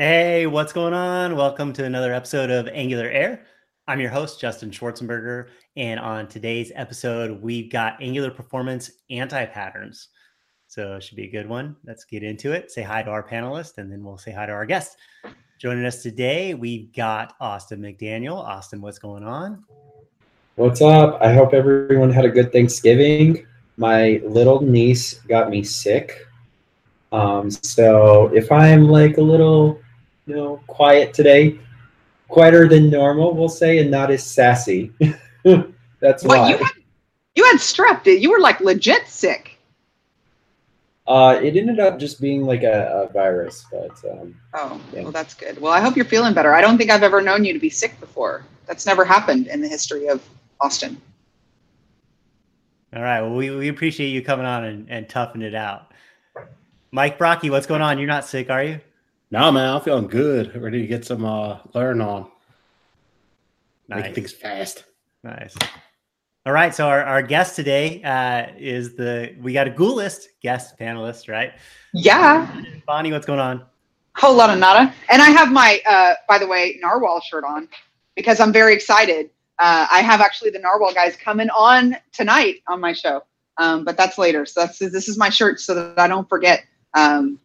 Hey, what's going on? Welcome to another episode of Angular Air. I'm your host, Justin Schwartzenberger. And on today's episode, we've got Angular Performance Anti Patterns. So it should be a good one. Let's get into it. Say hi to our panelists, and then we'll say hi to our guest. Joining us today, we've got Austin McDaniel. Austin, what's going on? What's up? I hope everyone had a good Thanksgiving. My little niece got me sick. Um, so if I'm like a little you know, quiet today, quieter than normal, we'll say, and not as sassy. That's what why. You had, you had strep. Did you were like legit sick? Uh, it ended up just being like a, a virus, but um, oh, yeah. well, that's good. Well, I hope you're feeling better. I don't think I've ever known you to be sick before. That's never happened in the history of Austin. All right. Well, we, we appreciate you coming on and, and toughing it out. Mike Brocchi, what's going on? You're not sick, are you? No, man, I'm feeling good. Ready to get some uh learn on. Nice. Make things fast. Nice. All right. So our, our guest today uh, is the we got a Ghoulist guest panelist, right? Yeah. Bonnie, what's going on? Whole lot of nada. And I have my uh by the way, narwhal shirt on because I'm very excited. Uh, I have actually the narwhal guys coming on tonight on my show. Um, but that's later. So that's this is my shirt so that I don't forget. Um,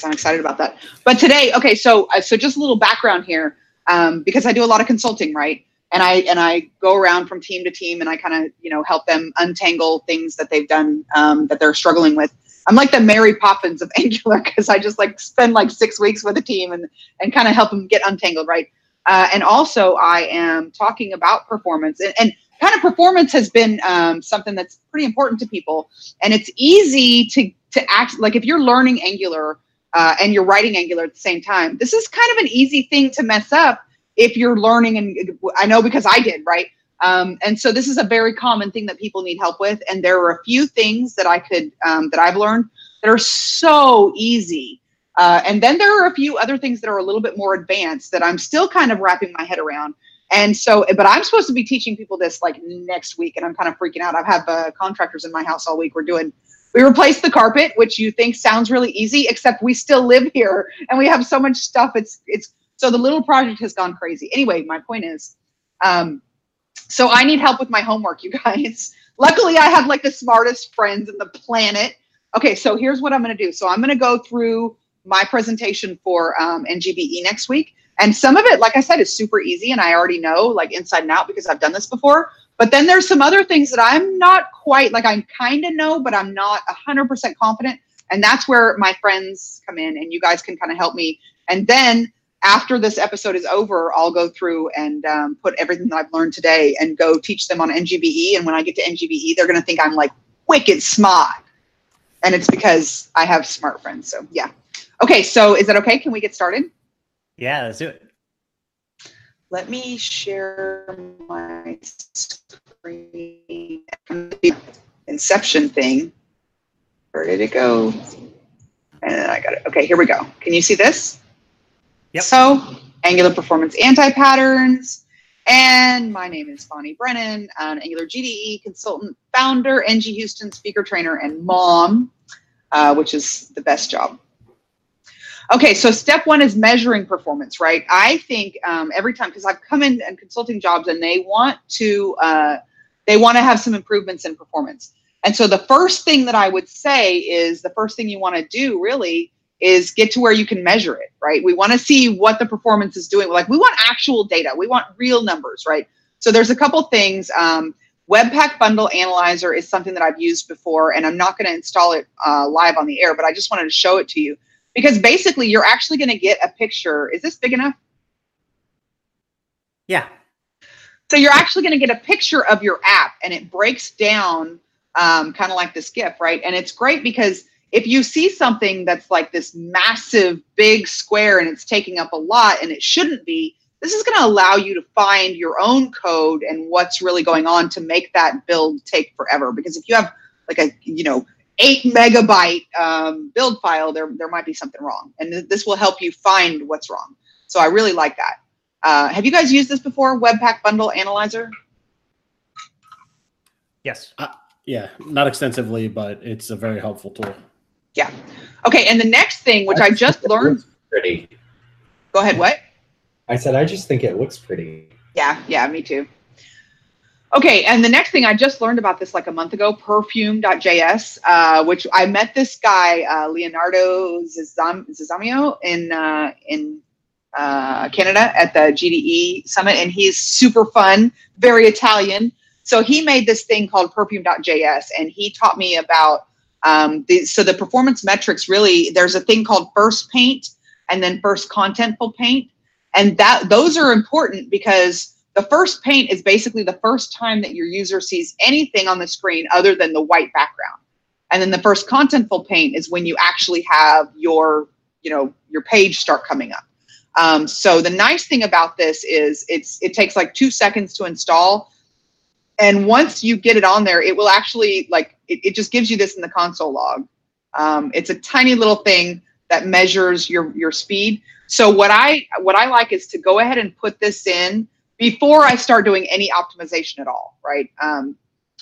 because I'm excited about that. But today, okay, so uh, so just a little background here, um, because I do a lot of consulting, right? And I and I go around from team to team, and I kind of you know help them untangle things that they've done um, that they're struggling with. I'm like the Mary Poppins of Angular because I just like spend like six weeks with a team and and kind of help them get untangled, right? Uh, and also, I am talking about performance and, and kind of performance has been um, something that's pretty important to people, and it's easy to to act like if you're learning Angular uh, and you're writing Angular at the same time. This is kind of an easy thing to mess up if you're learning, and I know because I did, right? Um, and so this is a very common thing that people need help with. And there are a few things that I could um, that I've learned that are so easy. Uh, and then there are a few other things that are a little bit more advanced that I'm still kind of wrapping my head around. And so, but I'm supposed to be teaching people this like next week, and I'm kind of freaking out. I've had uh, contractors in my house all week. We're doing we replaced the carpet, which you think sounds really easy, except we still live here and we have so much stuff. It's it's so the little project has gone crazy. Anyway, my point is, um, so I need help with my homework, you guys. Luckily, I have like the smartest friends in the planet. Okay, so here's what I'm to do. So I'm to go through my presentation for um, NGBE next week. And some of it, like I said, is super easy and I already know like inside and out because I've done this before. But then there's some other things that I'm not quite like I kind of know, but I'm not 100% confident. And that's where my friends come in and you guys can kind of help me. And then after this episode is over, I'll go through and um, put everything that I've learned today and go teach them on NGBE. And when I get to NGBE, they're going to think I'm like wicked smart. And it's because I have smart friends. So, yeah. Okay. So, is that okay? Can we get started? Yeah, let's do it. Let me share my screen. Inception thing. Where did it go? And I got it. Okay, here we go. Can you see this? Yep. So, Angular Performance Anti-Patterns. And my name is Bonnie Brennan, an Angular GDE consultant, founder, NG Houston speaker trainer, and mom, uh, which is the best job. Okay, so step one is measuring performance, right? I think um, every time because I've come in and consulting jobs and they want to uh, they want to have some improvements in performance. And so the first thing that I would say is the first thing you want to do really is get to where you can measure it, right? We want to see what the performance is doing. Like we want actual data, we want real numbers, right? So there's a couple things. Um, Webpack Bundle Analyzer is something that I've used before, and I'm not going to install it uh, live on the air, but I just wanted to show it to you because basically you're actually going to get a picture. Is this big enough? Yeah. So you're actually going to get a picture of your app and it breaks down um, kind of like this GIF, right? And it's great because if you see something that's like this massive big square and it's taking up a lot and it shouldn't be, this is going to allow you to find your own code and what's really going on to make that build take forever. Because if you have like a, you know, eight megabyte um, build file, there, there might be something wrong. And th- this will help you find what's wrong. So I really like that. Uh, have you guys used this before, Webpack Bundle Analyzer? Yes. Uh, yeah, not extensively, but it's a very helpful tool. Yeah. Okay, and the next thing, which I just learned. Pretty. Go ahead. What? I said I just think it looks pretty. Yeah, yeah, me too. Okay, and the next thing I just learned about this like a month ago, perfume.js, uh, which I met this guy, uh, Leonardo Zizam- Zizamio in, uh, in uh, Canada at the GDE summit, and he's super fun, very Italian. So he made this thing called perfume.js, and he taught me about um, the, so the performance metrics really, there's a thing called first paint and then first contentful paint. And that those are important because the first paint is basically the first time that your user sees anything on the screen other than the white background. And then the first contentful paint is when you actually have your, you know, your page start coming up. Um, so the nice thing about this is it's it takes like two seconds to install. And once you get it on there, it will actually like it, it just gives you this in the console log. Um, it's a tiny little thing that measures your your speed. So what I what I like is to go ahead and put this in before I start doing any optimization at all, right? Um,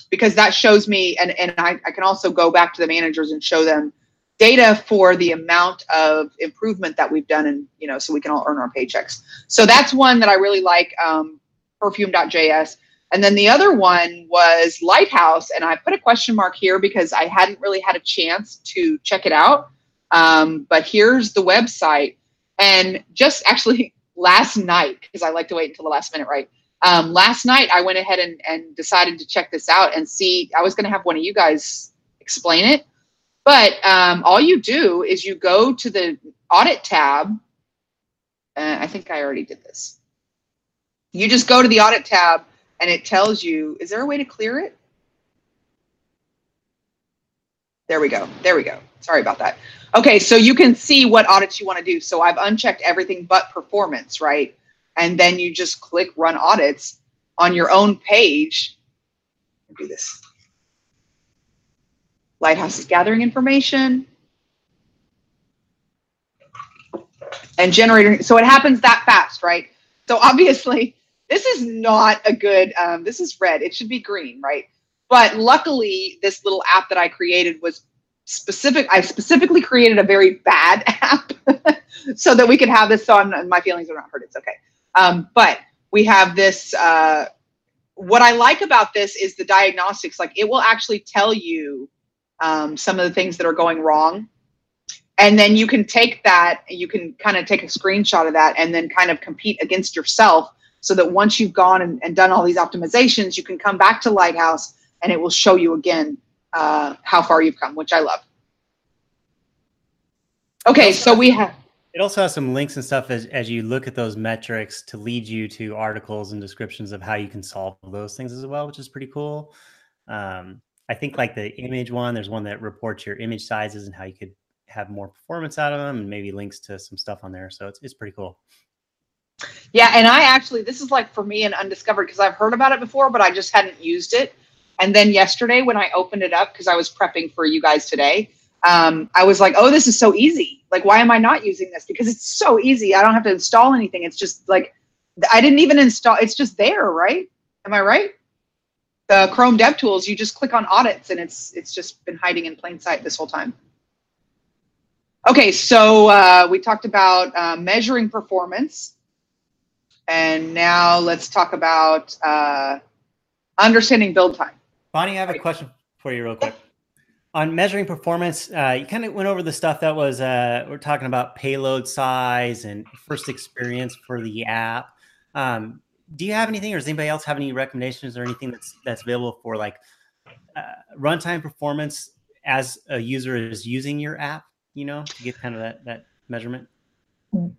because that shows me, and, and I, I can also go back to the managers and show them data for the amount of improvement that we've done and you know so we can all earn our paychecks. So that's one that i really like um, perfume.js and then the other one was lighthouse and i put a question mark here because i hadn't really had a chance to check it out. Um, but here's the website and just actually last night, because I like to wait until the last minute, right? Um, last night, I went ahead and, and decided to check this out and see. I was going to have one of you guys explain it. But um, all you do is you go to the audit tab. Uh, I think I already did this. You just go to the audit tab and it tells you, is there a way to clear it? There we go. There we go. Sorry about that. Okay, so you can see what audits you want to do. So I've unchecked everything but performance, right? And then you just click run audits on your own page. Do this. Lighthouse is gathering information and generating. So it happens that fast, right? So obviously, this is not a good, um, this is red. It should be green, right? But luckily, this little app that I created was specific i specifically created a very bad app so that we could have this on my feelings are not hurt it's okay. Um, but we have this uh, what i like about this is the diagnostics like it will actually tell you um, some of the things that are going wrong. And then you can take that you can kind of take a screenshot of that and then kind of compete against yourself so that once you've gone and, and done all these optimizations you can come back to lighthouse and it will show you again uh, how far you've come, which I love. Okay, so we have. It also has some links and stuff as, as you look at those metrics to lead you to articles and descriptions of how you can solve those things as well, which is pretty cool. Um, I think like the image one, there's one that reports your image sizes and how you could have more performance out of them and maybe links to some stuff on there. So it's, it's pretty cool. Yeah. And I actually, this is like for me an undiscovered because I've heard about it before, but I just hadn't used it. And then yesterday, when I opened it up, because I was prepping for you guys today, um, I was like, oh, this is so easy. Like, why am I not using this? Because it's so easy. I don't have to install anything. It's just like, I didn't even install, it's just there, right? Am I right? The Chrome DevTools, you just click on audits and it's it's just been hiding in plain sight this whole time. Okay, so uh, we talked about uh, measuring performance. And now let's talk about uh, understanding build time. Bonnie, I have a question for you, real quick. On measuring performance, uh, you kind of went over the stuff that was uh, we're talking about payload size and first experience for the app. Um, do you have anything, or does anybody else have any recommendations or anything that's that's available for like uh, runtime performance as a user is using your app? You know, to get kind of that that measurement.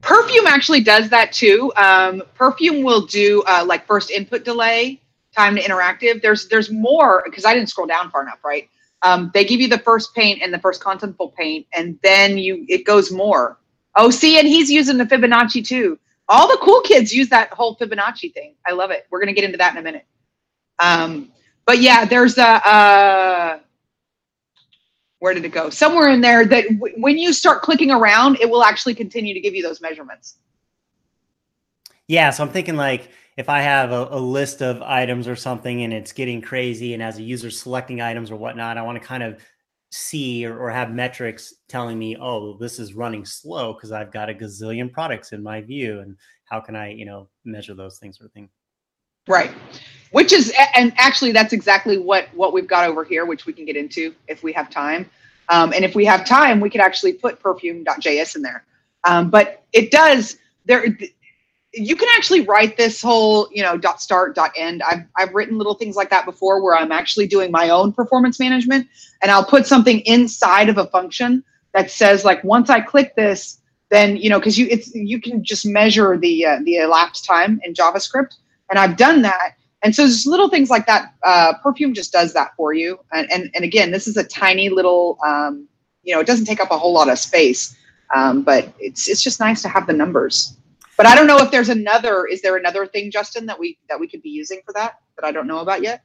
Perfume actually does that too. Um, Perfume will do uh, like first input delay time to interactive. There's there's more because I didn't scroll down far enough, right? Um, they give you the first paint and the first contentful paint, and then you it goes more. Oh, see, and he's using the Fibonacci too. All the cool kids use that whole Fibonacci thing. I love it. We're gonna get into that in a minute. Um, but yeah, there's a. Uh, where did it go? Somewhere in there that w- when you start clicking around, it will actually continue to give you those measurements. Yeah, so I'm thinking like if I have a, a, list of items or something and it's getting crazy, and as a user selecting items or whatnot, I want to kind of see or, or have metrics telling me, oh, this is running slow because I've got a gazillion products in my view, and how can I, you know, measure those things of thing. Right. Which is, and actually, that's exactly what what we've got over here, which we can get into if we have time. Um, and if we have time, we could actually put perfume.js in there. Um, but it does there. You can actually write this whole, you know, dot start, dot end. I've I've written little things like that before, where I'm actually doing my own performance management, and I'll put something inside of a function that says like once I click this, then you know, because you it's you can just measure the uh, the elapsed time in JavaScript, and I've done that. And so just little things like that. Uh, Perfume just does that for you. And, and, and again, this is a tiny little, um, you know, it doesn't take up a whole lot of space, um, but it's it's just nice to have the numbers. But I don't know if there's another. Is there another thing, Justin, that we that we could be using for that that I don't know about yet?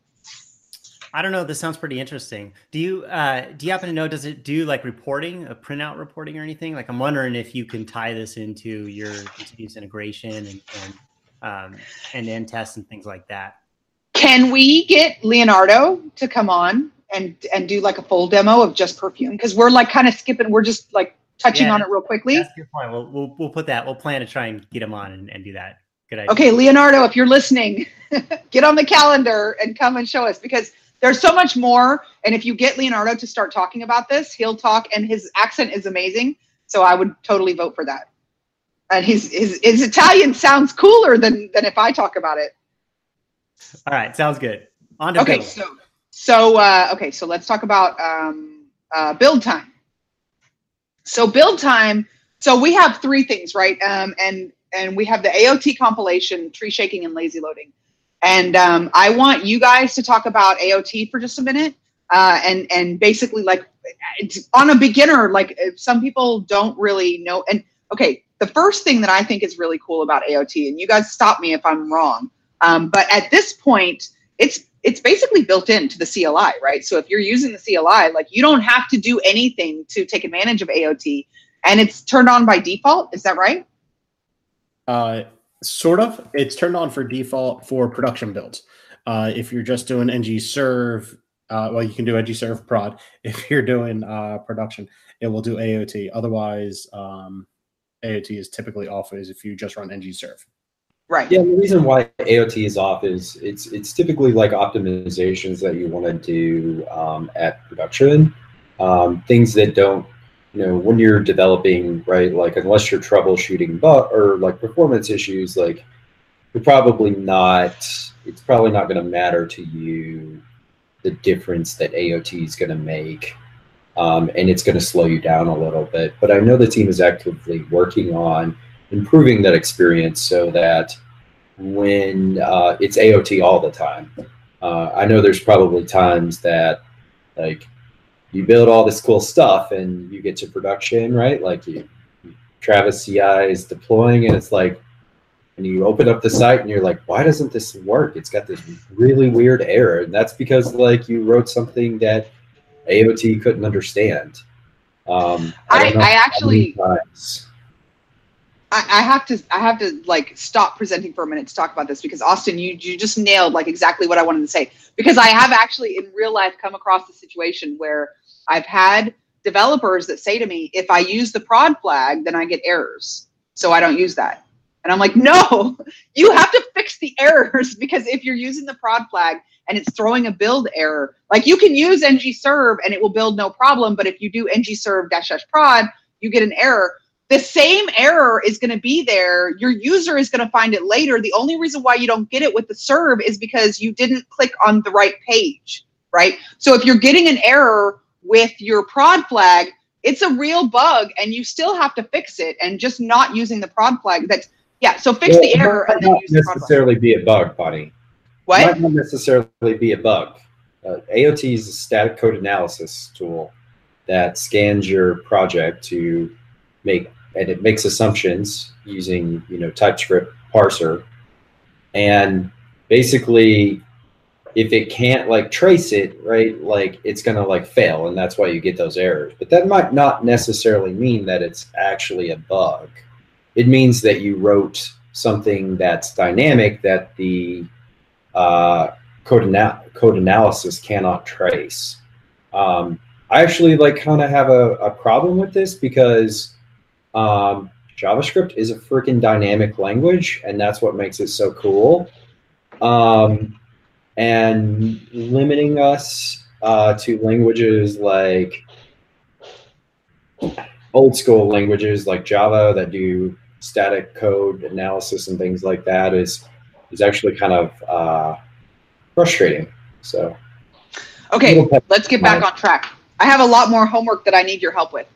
I don't know. This sounds pretty interesting. Do you uh, do you happen to know? Does it do like reporting, a printout reporting, or anything? Like, I'm wondering if you can tie this into your continuous integration and, and um, end-to-end tests and things like that. Can we get Leonardo to come on and and do like a full demo of just perfume? Because we're like kind of skipping. We're just like touching Yeah, on it real quickly. That's good point. We'll, we'll we'll put that. We'll plan to try and get him on and, and do that. Good idea. Okay, Leonardo, if you're listening, get on the calendar and come and show us because there's so much more. And if you get Leonardo to start talking about this, he'll talk, and his accent is amazing. So I would totally vote for that. And his his, his Italian sounds cooler than than if I talk about it. All right. Sounds good. On to Okay, build. so so uh, okay, so let's talk about um, uh, build time. So build time. So we have three things, right? Um, and and we have the AOT compilation, tree shaking, and lazy loading. And um, I want you guys to talk about AOT for just a minute, uh, and and basically like on a beginner. Like if some people don't really know. And okay, the first thing that I think is really cool about AOT, and you guys stop me if I'm wrong, um, but at this point, it's it's basically built into the CLI, right? So if you're using the CLI, like you don't have to do anything to take advantage of AOT, and it's turned on by default. Is that right? Uh, sort of. It's turned on for default for production builds. Uh, if you're just doing ng serve, uh, well, you can do ng serve prod. If you're doing uh, production, it will do AOT. Otherwise, um, AOT is typically off as if you just run ng serve. Right. Yeah, the reason why AOT is off is it's it's typically like optimizations that you want to do um, at production, um, things that don't, you know, when you're developing, right? Like unless you're troubleshooting but or like performance issues, like you're probably not. It's probably not going to matter to you the difference that AOT is going to make, um, and it's going to slow you down a little bit. But I know the team is actively working on improving that experience so that when uh, it's AOT all the time. Uh, I know there's probably times that like you build all this cool stuff and you get to production, right? Like you, Travis CI is deploying and it's like, and you open up the site and you're like, why doesn't this work? It's got this really weird error. And that's because like you wrote something that AOT couldn't understand. Um, I- don't I actually- times- I, I have to I have to like stop presenting for a minute to talk about this because Austin, you you just nailed like exactly what I wanted to say. Because I have actually in real life come across a situation where I've had developers that say to me, if I use the prod flag, then I get errors. So I don't use that. And I'm like, no, you have to fix the errors because if you're using the prod flag and it's throwing a build error, like you can use ng serve and it will build no problem. But if you do ng serve dash dash prod, you get an error. The same error is going to be there. Your user is going to find it later. The only reason why you don't get it with the serve is because you didn't click on the right page, right? So if you're getting an error with your prod flag, it's a real bug and you still have to fix it and just not using the prod flag. That's yeah, so fix Well, the it error and then use the necessarily be a bug, Bonnie. It What? might not necessarily be a bug. Uh, AOT is a static code analysis tool that scans your project to make and it makes assumptions using you know TypeScript parser, and basically, if it can't like trace it right, like it's gonna like fail, and that's why you get those errors. But that might not necessarily mean that it's actually a bug. It means that you wrote something that's dynamic that the uh, code, ana- code analysis cannot trace. Um, I actually like kind of have a, a problem with this because um, JavaScript is a freaking dynamic language, and that's what makes it so cool. Um, and limiting us uh, to languages like old school languages like Java that do static code analysis and things like that is is actually kind of uh, frustrating. So, okay, let's get back on track. I have a lot more homework that I need your help with.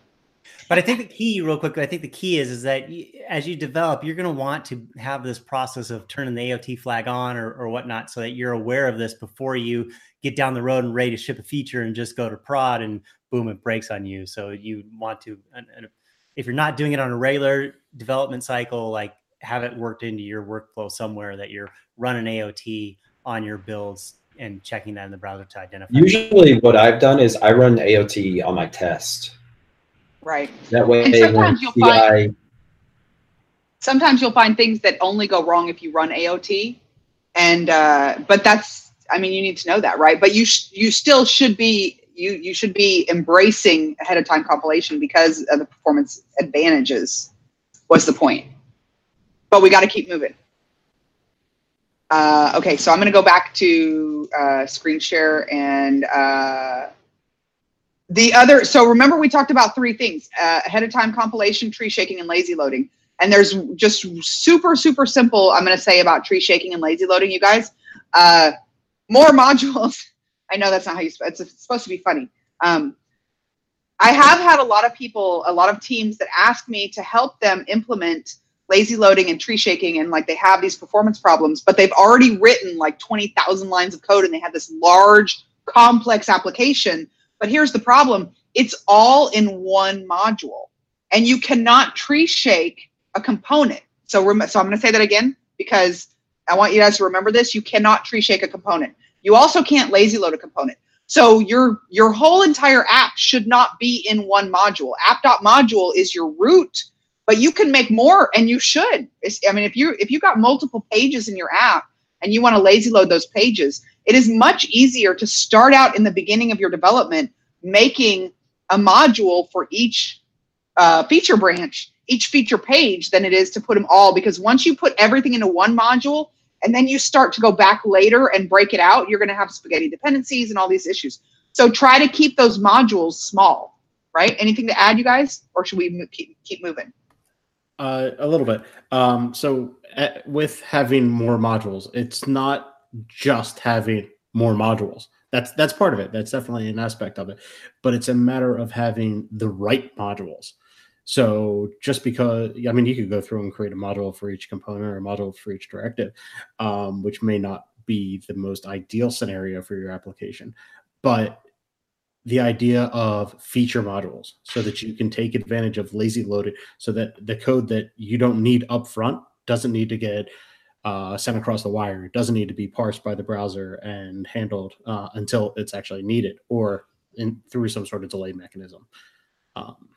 But I think the key, real quick, I think the key is is that you, as you develop, you're going to want to have this process of turning the AOT flag on or, or whatnot, so that you're aware of this before you get down the road and ready to ship a feature and just go to prod and boom, it breaks on you. So you want to, and, and if you're not doing it on a regular development cycle, like have it worked into your workflow somewhere that you're running AOT on your builds and checking that in the browser to identify. Usually, what I've done is I run AOT on my test. Right. That way, And sometimes you'll find- Sometimes you'll find things that only go wrong if you run AOT, and uh, but that's I mean you need to know that right. But you sh- you still should be you you should be embracing ahead of time compilation because of the performance advantages. Was the point? But we got to keep moving. Uh, okay, so I'm going to go back to uh, screen share and uh, the other. So remember, we talked about three things: uh, ahead of time compilation, tree shaking, and lazy loading. And there's just super super simple. I'm going to say about tree shaking and lazy loading, you guys. Uh, more modules. I know that's not how you. It's, it's supposed to be funny. Um, I have had a lot of people, a lot of teams that ask me to help them implement lazy loading and tree shaking and like they have these performance problems but they've already written like 20,000 lines of code and they have this large complex application but here's the problem. It's all in one module. And you cannot tree shake a component. So so I'm going to say that again because I want you guys to remember this. You cannot tree shake a component. You also can't lazy load a component. So your your whole entire app should not be in one module. App.module is your root but you can make more and you should. It's- i mean if you if you got multiple pages in your app and you want to lazy load those pages it is much easier to start out in the beginning of your development making a module for each uh, feature branch each feature page than it is to put them all because once you put everything into one module and then you start to go back later and break it out you're going to have spaghetti dependencies and all these issues. So try to keep those modules small right? Anything to add you guys? Or should we keep, keep moving? Uh, a little bit. Um, so uh, with having more modules, it's not just having more modules. That's that's part of it. That's definitely an aspect of it. But it's a matter of having the right modules. So just because I mean, you could go through and create a module for each component or a module for each directive, um, which may not be the most ideal scenario for your application, but the idea of feature modules so that you can take advantage of lazy loaded so that the code that you don't need up front doesn't need to get uh, sent across the wire. It doesn't need to be parsed by the browser and handled uh, until it's actually needed or in, through some sort of delay mechanism. Um,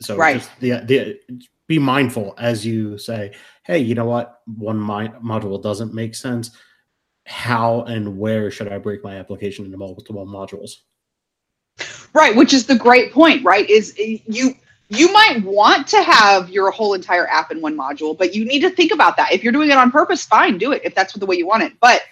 so Right. just the, the be mindful as you say, hey, you know what? One mi- module doesn't make sense. How and where should I break my application into multiple modules? right which is the great point right is uh, you you might want to have your whole entire app in one module but you need to think about that. If you're doing it on purpose fine do it if that's the way you want it. But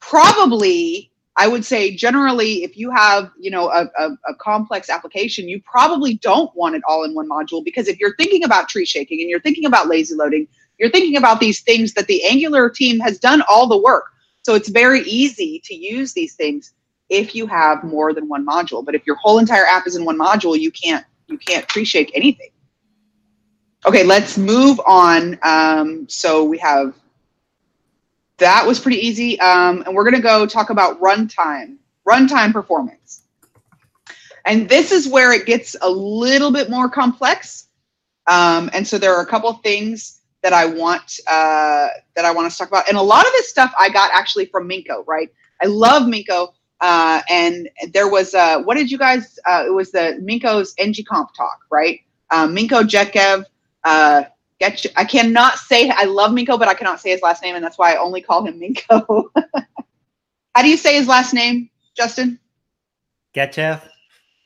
probably i would say generally if you have you know a, a, a complex application you probably don't want it all in one module because if you're thinking about tree shaking and you're thinking about lazy loading you're thinking about these things that the angular team has done all the work. So it's very easy to use these things if you have more than one module. But if your whole entire app is in one module, you can't you can't tree-shake anything. Okay, let's move on. Um, so we have that was pretty easy, um, and we're gonna go talk about runtime, runtime performance. And this is where it gets a little bit more complex. Um, and so there are a couple things that I want uh, that I want to talk about, and a lot of this stuff I got actually from Minko. Right, I love Minko. Uh, and there was uh, what did you guys? Uh, it was the Minko's ngConf talk, right? Um, Minko Jetkev. Uh, Getch- I cannot say I love Minko, but I cannot say his last name, and that's why I only call him Minko. How do you say his last name, Justin? Gechev?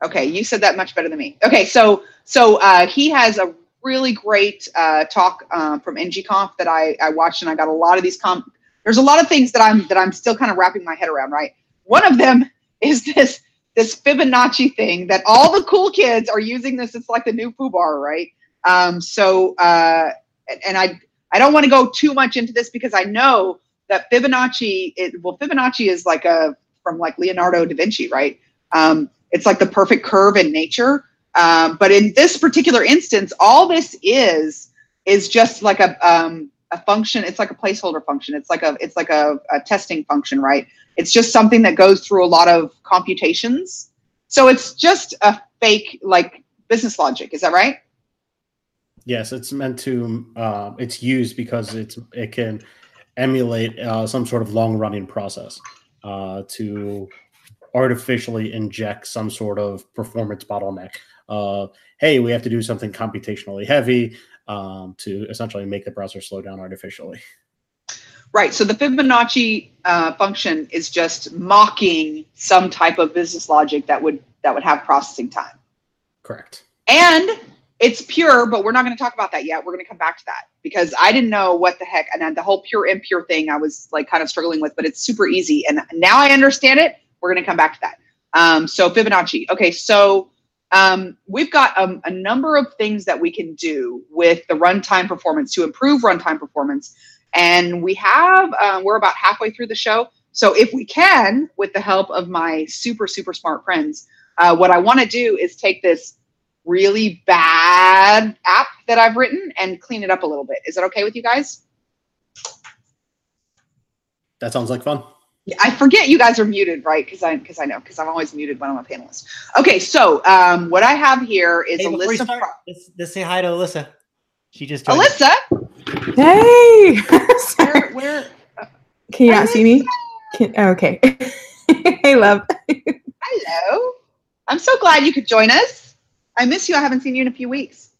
Okay, you said that much better than me. Okay, so so uh, he has a really great uh, talk uh, from NGConf that I, I watched, and I got a lot of these comp. There's a lot of things that I'm that I'm still kind of wrapping my head around. Right, one of them is this this Fibonacci thing that all the cool kids are using. This it's like the new Foo Bar, right? Um, so uh, and I I don't want to go too much into this because I know that Fibonacci. It, well, Fibonacci is like a from like Leonardo da Vinci, right? Um, it's like the perfect curve in nature. Um, but in this particular instance, all this is is just like a um, a function. It's like a placeholder function. It's like a it's like a, a testing function, right? It's just something that goes through a lot of computations. So it's just a fake like business logic. Is that right? Yes, it's meant to. Uh, it's used because it's it can emulate uh, some sort of long running process uh, to artificially inject some sort of performance bottleneck. Uh, hey, we have to do something computationally heavy um, to essentially make the browser slow down artificially. Right. So the Fibonacci uh, function is just mocking some type of business logic that would that would have processing time. Correct. And it's pure, but we're not going to talk about that yet. We're going to come back to that because I didn't know what the heck and the whole pure impure thing I was like kind of struggling with, but it's super easy. And now I understand it. We're going to come back to that. Um, so Fibonacci. Okay, so um, we've got um, a number of things that we can do with the runtime performance to improve runtime performance. And we have, uh, we're about halfway through the show. So if we can, with the help of my super, super smart friends, uh, what I want to do is take this really bad app that I've written and clean it up a little bit. Is that okay with you guys? That sounds like fun. I forget you guys are muted, right? Because I because I know because I'm always muted when I'm a panelist. Okay, so um, what I have here is Hey, a before you list of pro- let's, let's say hi to Alyssa. She just joined. Alyssa. Hey! Where, where? Can you not see me? Can, oh, okay. hey, love. Hello. I'm so glad you could join us. I miss you. I haven't seen you in a few weeks.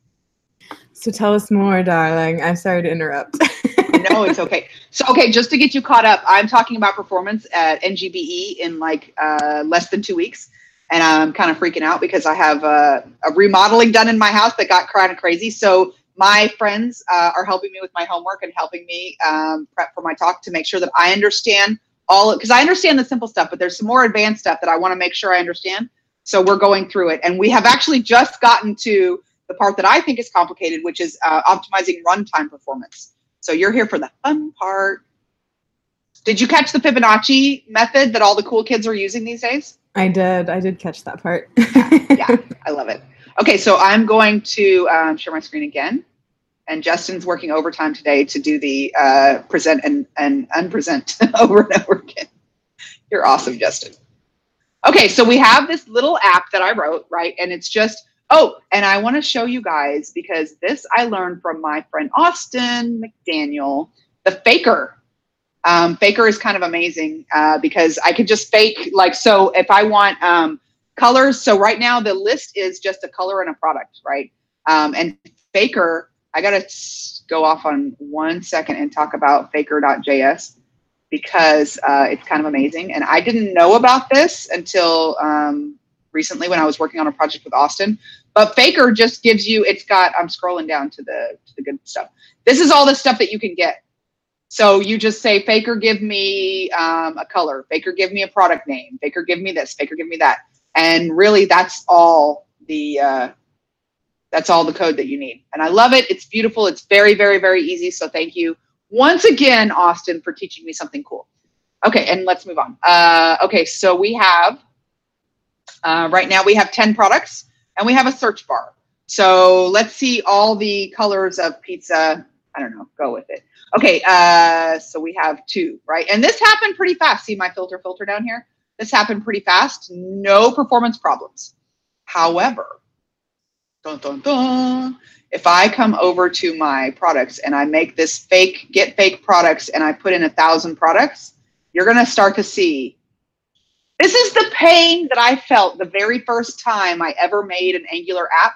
So tell us more, darling. I'm sorry to interrupt. No, it's okay. So, okay, just to get you caught up, I'm talking about performance at NGBE in like uh, less than two weeks. And I'm kind of freaking out because I have uh, a remodeling done in my house that got kind of crazy. So, my friends uh, are helping me with my homework and helping me um, prep for my talk to make sure that I understand all because I understand the simple stuff, but there's some more advanced stuff that I want to make sure I understand. So, we're going through it. And we have actually just gotten to the part that I think is complicated, which is uh, optimizing runtime performance. So you're here for the fun part. Did you catch the Fibonacci method that all the cool kids are using these days? I did. I did catch that part. yeah, I love it. Okay, so I'm going to um, share my screen again. And Justin's working overtime today to do the uh, present and, and unpresent over and over again. You're awesome, Justin. Okay, so we have this little app that I wrote, right? And it's just Oh, and I want to show you guys because this I learned from my friend Austin McDaniel, the faker. Um, faker is kind of amazing uh, because I could just fake like so if I want um, colors. So right now the list is just a color and a product, right? Um, and faker, I gotta go off on one second and talk about faker.js because uh, it's kind of amazing. And I didn't know about this until um, recently when I was working on a project with Austin. But Faker just gives you it's got I'm scrolling down to the to the good stuff. This is all the stuff that you can get. So you just say Faker give me um, a color, Faker give me a product name, Faker give me this, Faker give me that, and really that's all the uh, that's all the code that you need. And I love it. It's beautiful. It's very very very easy. So thank you once again, Austin, for teaching me something cool. Okay, and let's move on. Uh, okay, so we have uh, right now we have 10 products and we have a search bar. So let's see all the colors of pizza. I don't know, go with it. Okay, uh, so we have two, right? And this happened pretty fast. See my filter filter down here? This happened pretty fast. No performance problems. However, dun, dun, dun, if I come over to my products and I make this fake, get fake products and I put in a thousand products, you're going to start to see this is the pain that I felt the very first time I ever made an Angular app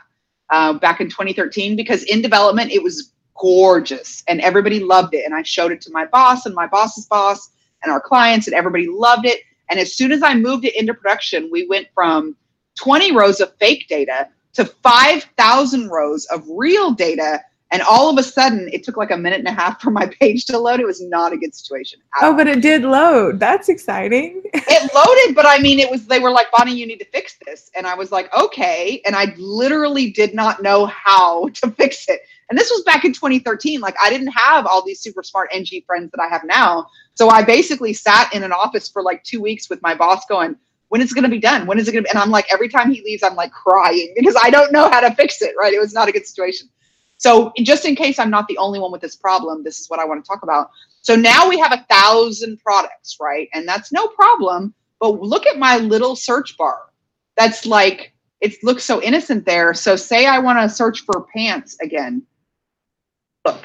uh, back in 2013 because in development it was gorgeous and everybody loved it. And I showed it to my boss and my boss's boss and our clients, and everybody loved it. And as soon as I moved it into production, we went from 20 rows of fake data to 5,000 rows of real data. And all of a sudden, it took like a minute and a half for my page to load. It was not a good situation. Oh, but it did load. That's exciting. it loaded, but I mean, it was, they were like, Bonnie, you need to fix this. And I was like, okay. And I literally did not know how to fix it. And this was back in 2013. Like, I didn't have all these super smart NG friends that I have now. So I basically sat in an office for like two weeks with my boss going, when is it going to be done? When is it going to be? And I'm like, every time he leaves, I'm like crying because I don't know how to fix it, right? It was not a good situation. So just in case I'm not the only one with this problem, this is what I want to talk about. So now we have a thousand products, right? And that's no problem. But look at my little search bar. That's like, it looks so innocent there. So say I want to search for pants again. Look,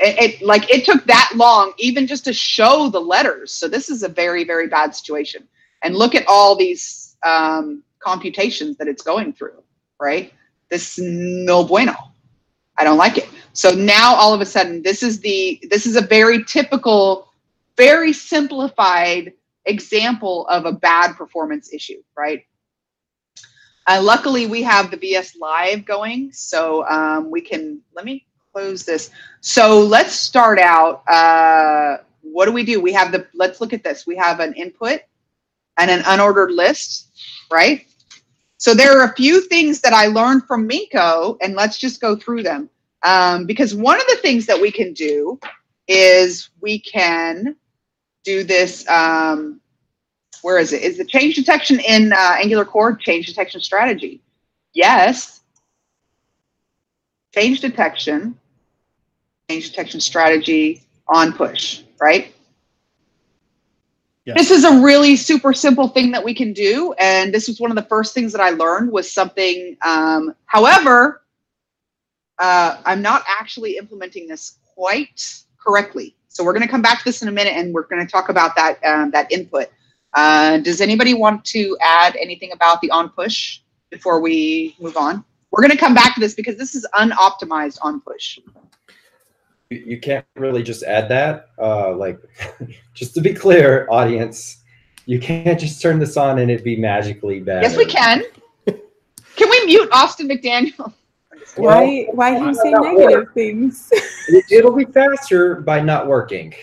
it, it like it took that long even just to show the letters. So this is a very, very bad situation. And look at all these um, computations that it's going through, right? This no bueno. I don't like it. So now all of a sudden, this is the this is a very typical, very simplified example of a bad performance issue, right? Uh, luckily, we have the VS Live going, so um, we can. Let me close this. So let's start out. Uh, what do we do? We have the. Let's look at this. We have an input and an unordered list, right? So there are a few things that I learned from Minko, and let's just go through them. Um, because one of the things that we can do is we can do this. Um, where is it? Is the change detection in uh, Angular Core change detection strategy? Yes. Change detection, change detection strategy on push, right? Yes. This is a really super simple thing that we can do, and this was one of the first things that I learned was something. Um, however, uh, I'm not actually implementing this quite correctly. So we're going to come back to this in a minute, and we're going to talk about that um, that input. Uh, does anybody want to add anything about the on push before we move on? We're going to come back to this because this is unoptimized on push. You, you can't really just add that. Uh, like, just to be clear, audience, you can't just turn this on and it be magically bad. Yes, we can. Can we mute Austin McDaniel? Why why you say not negative things? It, it'll be faster by not working.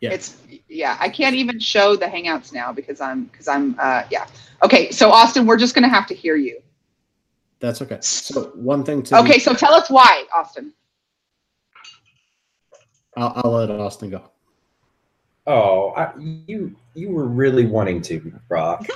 Yeah. It's yeah. I can't even show the Hangouts now because I'm because I'm uh yeah. Okay, so Austin, we're just gonna have to hear you. That's okay. So one thing to Okay, so tell us why, Austin. I'll, I'll let Austin go. Oh, I, you you were really wanting to, Brock.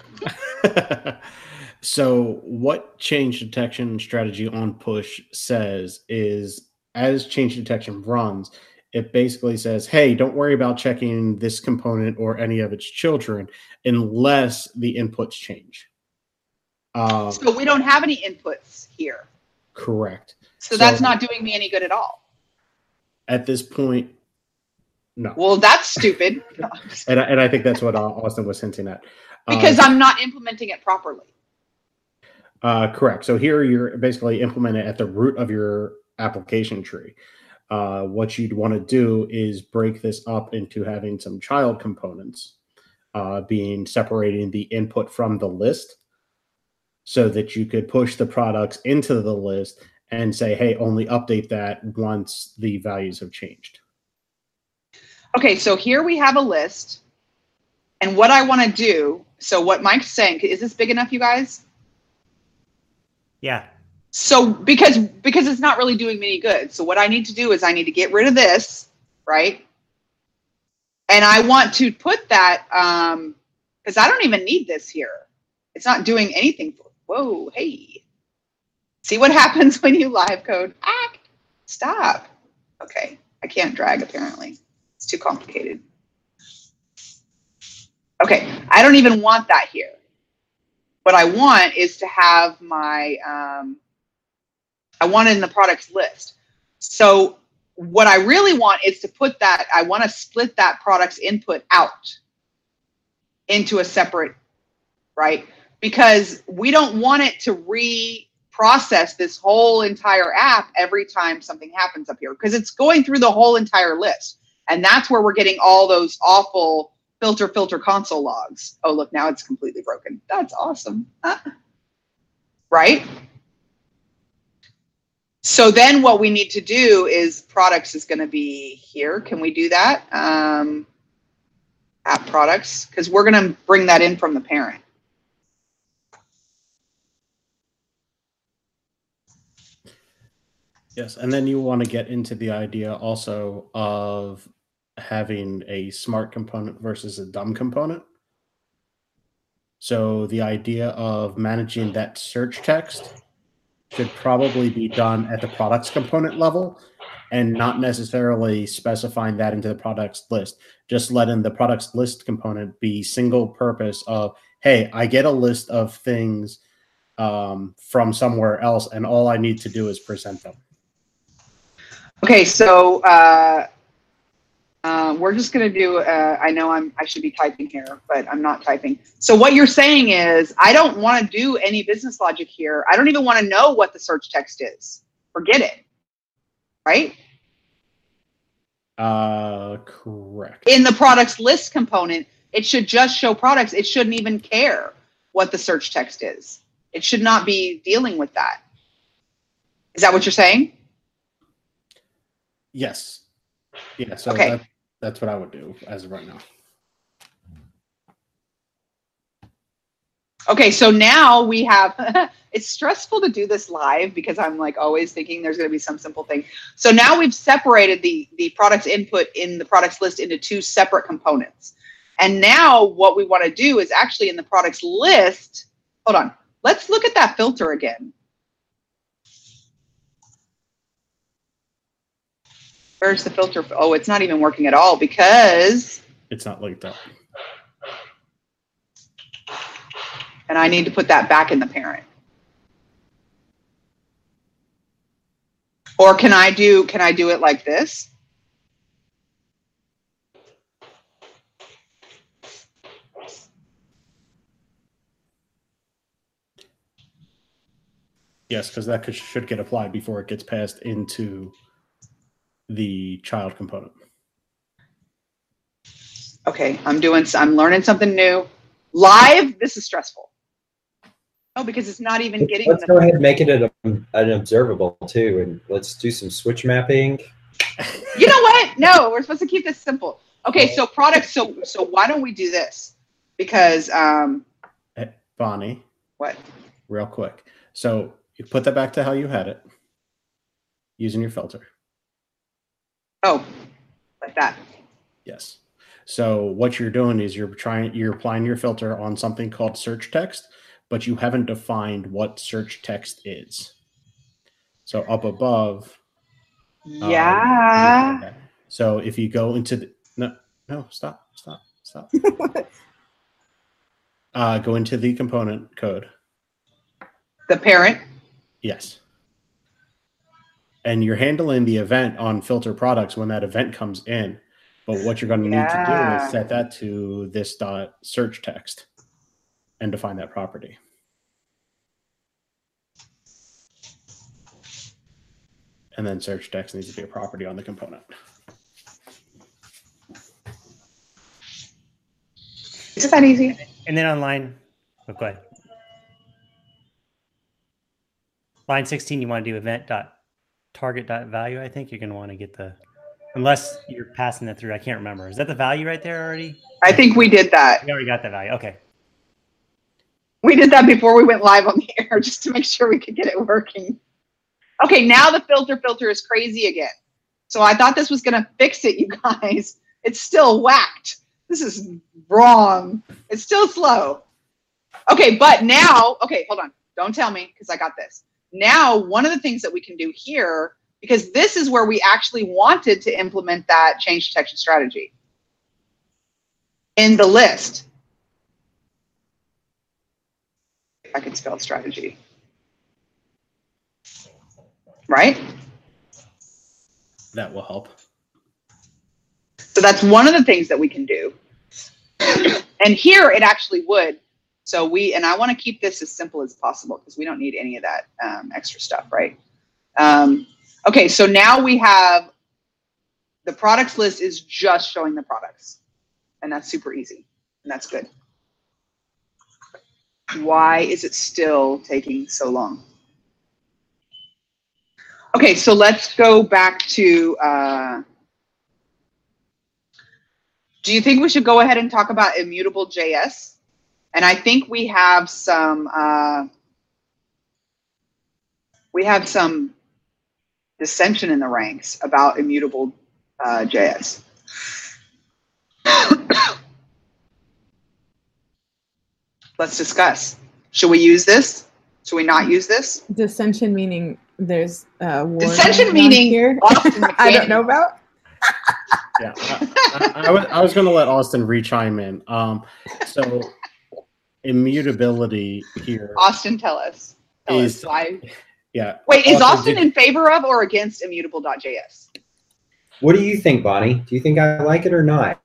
so what change detection strategy on push says is as change detection runs it basically says hey don't worry about checking this component or any of its children unless the inputs change uh, So we don't have any inputs here, correct so that's not doing me any good at all. At this point no Well, that's stupid and I, and I think that's what austin was hinting at because I'm not implementing it properly. Uh, correct. So here you're basically implementing it at the root of your application tree. Uh, what you'd want to do is break this up into having some child components, uh, being separating the input from the list, so that you could push the products into the list and say, "Hey, only update that once the values have changed." Okay, so here we have a list, and what I want to do. So what Mike's saying is this big enough, you guys? Yeah. so because because it's not really doing me any good so what i need to do is i need to get rid of this right and i want to put that um because i don't even need this here it's not doing anything for whoa hey see what happens when you live code. Ah, stop. Okay. I can't drag apparently. It's too complicated. Okay. I don't even want that here. What i want is to have my um, I want it in the products list. So what I really want is to put that, I want to split that product's input out into a separate, right? Because we don't want it to reprocess this whole entire app every time something happens up here because it's going through the whole entire list. And that's where we're getting all those awful filter filter console logs. Oh, look, now it's completely broken. That's awesome. Ah. Right? So then what we need to do is products is going to be here. Can we do that? Um, app products, because we're going to bring that in from the parent. Yes, and then you want to get into the idea also of having a smart component versus a dumb component. So the idea of managing that search text should probably be done at the products component level and not necessarily specifying that into the products list. Just letting the products list component be single purpose of, hey, I get a list of things um, from somewhere else, and all I need to do is present them. Okay, so uh, uh, we're just going to do. Uh, I know I'm. I should be typing here, but I'm not typing. So what you're saying is, I don't want to do any business logic here. I don't even want to know what the search text is. Forget it. Right. Uh, correct. In the products list component, it should just show products. It shouldn't even care what the search text is. It should not be dealing with that. Is that what you're saying? Yes. Yeah. So Okay. that, that's what I would do as of right now. Okay, so now we have, it's stressful to do this live because I'm like always thinking there's going to be some simple thing. So now we've separated the, the products input in the products list into two separate components. And now what we want to do is actually in the products list, hold on, let's look at that filter again. Where's the filter? Oh, it's not even working at all because, It's not like that. and I need to put that back in the parent. Or can I do, can I do it like this? Yes, because that could, should get applied before it gets passed into the child component. Okay, I'm doing, I'm learning something new. Live, this is stressful. Oh, because it's not even getting Let's go ahead and make it an, an observable too, and let's do some switch mapping. you know what? No, we're supposed to keep this simple. Okay, so products, so, so why don't we do this? Because, um, Bonnie, what? real quick. So you put that back to how you had it using your filter. Oh, like that. Yes. So what you're doing is you're trying you're applying your filter on something called search text, but you haven't defined what search text is. So up above. um, Yeah. okay. So if you go into the no no stop stop stop. uh, go into the component code. The parent. Yes. And you're handling the event on filter products when that event comes in. But what you're going to need to do is set that to this dot search text and define that property. And then search text needs to be a property on the component. Is it that easy? And then on line, oh, go ahead. Line 16, you want to do event dot target dot value. I think you're going to want to get the, unless you're passing it through. I can't remember. Is that the value right there already? I think we did that. We already got that value. Okay. We did that before we went live on the air just to make sure we could get it working. Okay, now the filter filter is crazy again. So I thought this was going to fix it, you guys. It's still whacked. This is wrong. It's still slow. Okay, but now, okay, hold on. Don't tell me because I got this. Now, one of the things that we can do here, because this is where we actually wanted to implement that change detection strategy in the list. If I can spell strategy. Right? That will help. So that's one of the things that we can do. and here it actually would. So we, and I want to keep this as simple as possible because we don't need any of that um, extra stuff, right? Um, okay, so now we have the products list is just showing the products. and that's super easy, and that's good. Why is it still taking so long? Okay, so let's go back to. Uh, do you think we should go ahead and talk about immutable JS? And I think we have some. Uh, we have some dissension in the ranks about immutable uh, JS. Let's discuss. Should we use this? Should we not use this? Dissension meaning there's uh, war Dissension meaning here. I don't know about. Yeah, I, I, I was, I was going to let Austin re-chime in. Um, so immutability here Austin, tell us. Tell Is- us why. Yeah. Wait, is Austin did- in favor of or against immutable.js? What do you think, Bonnie? Do you think I like it or not?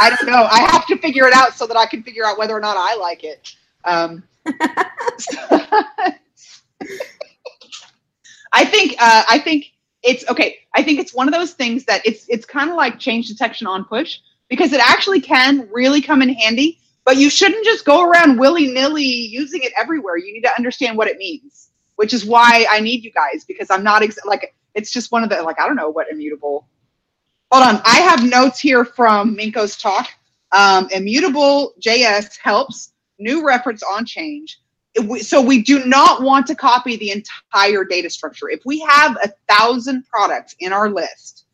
I don't know. I have to figure it out so that I can figure out whether or not I like it. Um, I think uh, I think it's okay. I think it's one of those things that it's it's kind of like change detection on push because it actually can really come in handy. But you shouldn't just go around willy nilly using it everywhere. You need to understand what it means, which is why I need you guys because I'm not ex- like it's just one of the like I don't know what immutable. Hold on, I have notes here from Minko's talk. Um, immutable JS helps new reference on change. So we do not want to copy the entire data structure. If we have a thousand products in our list,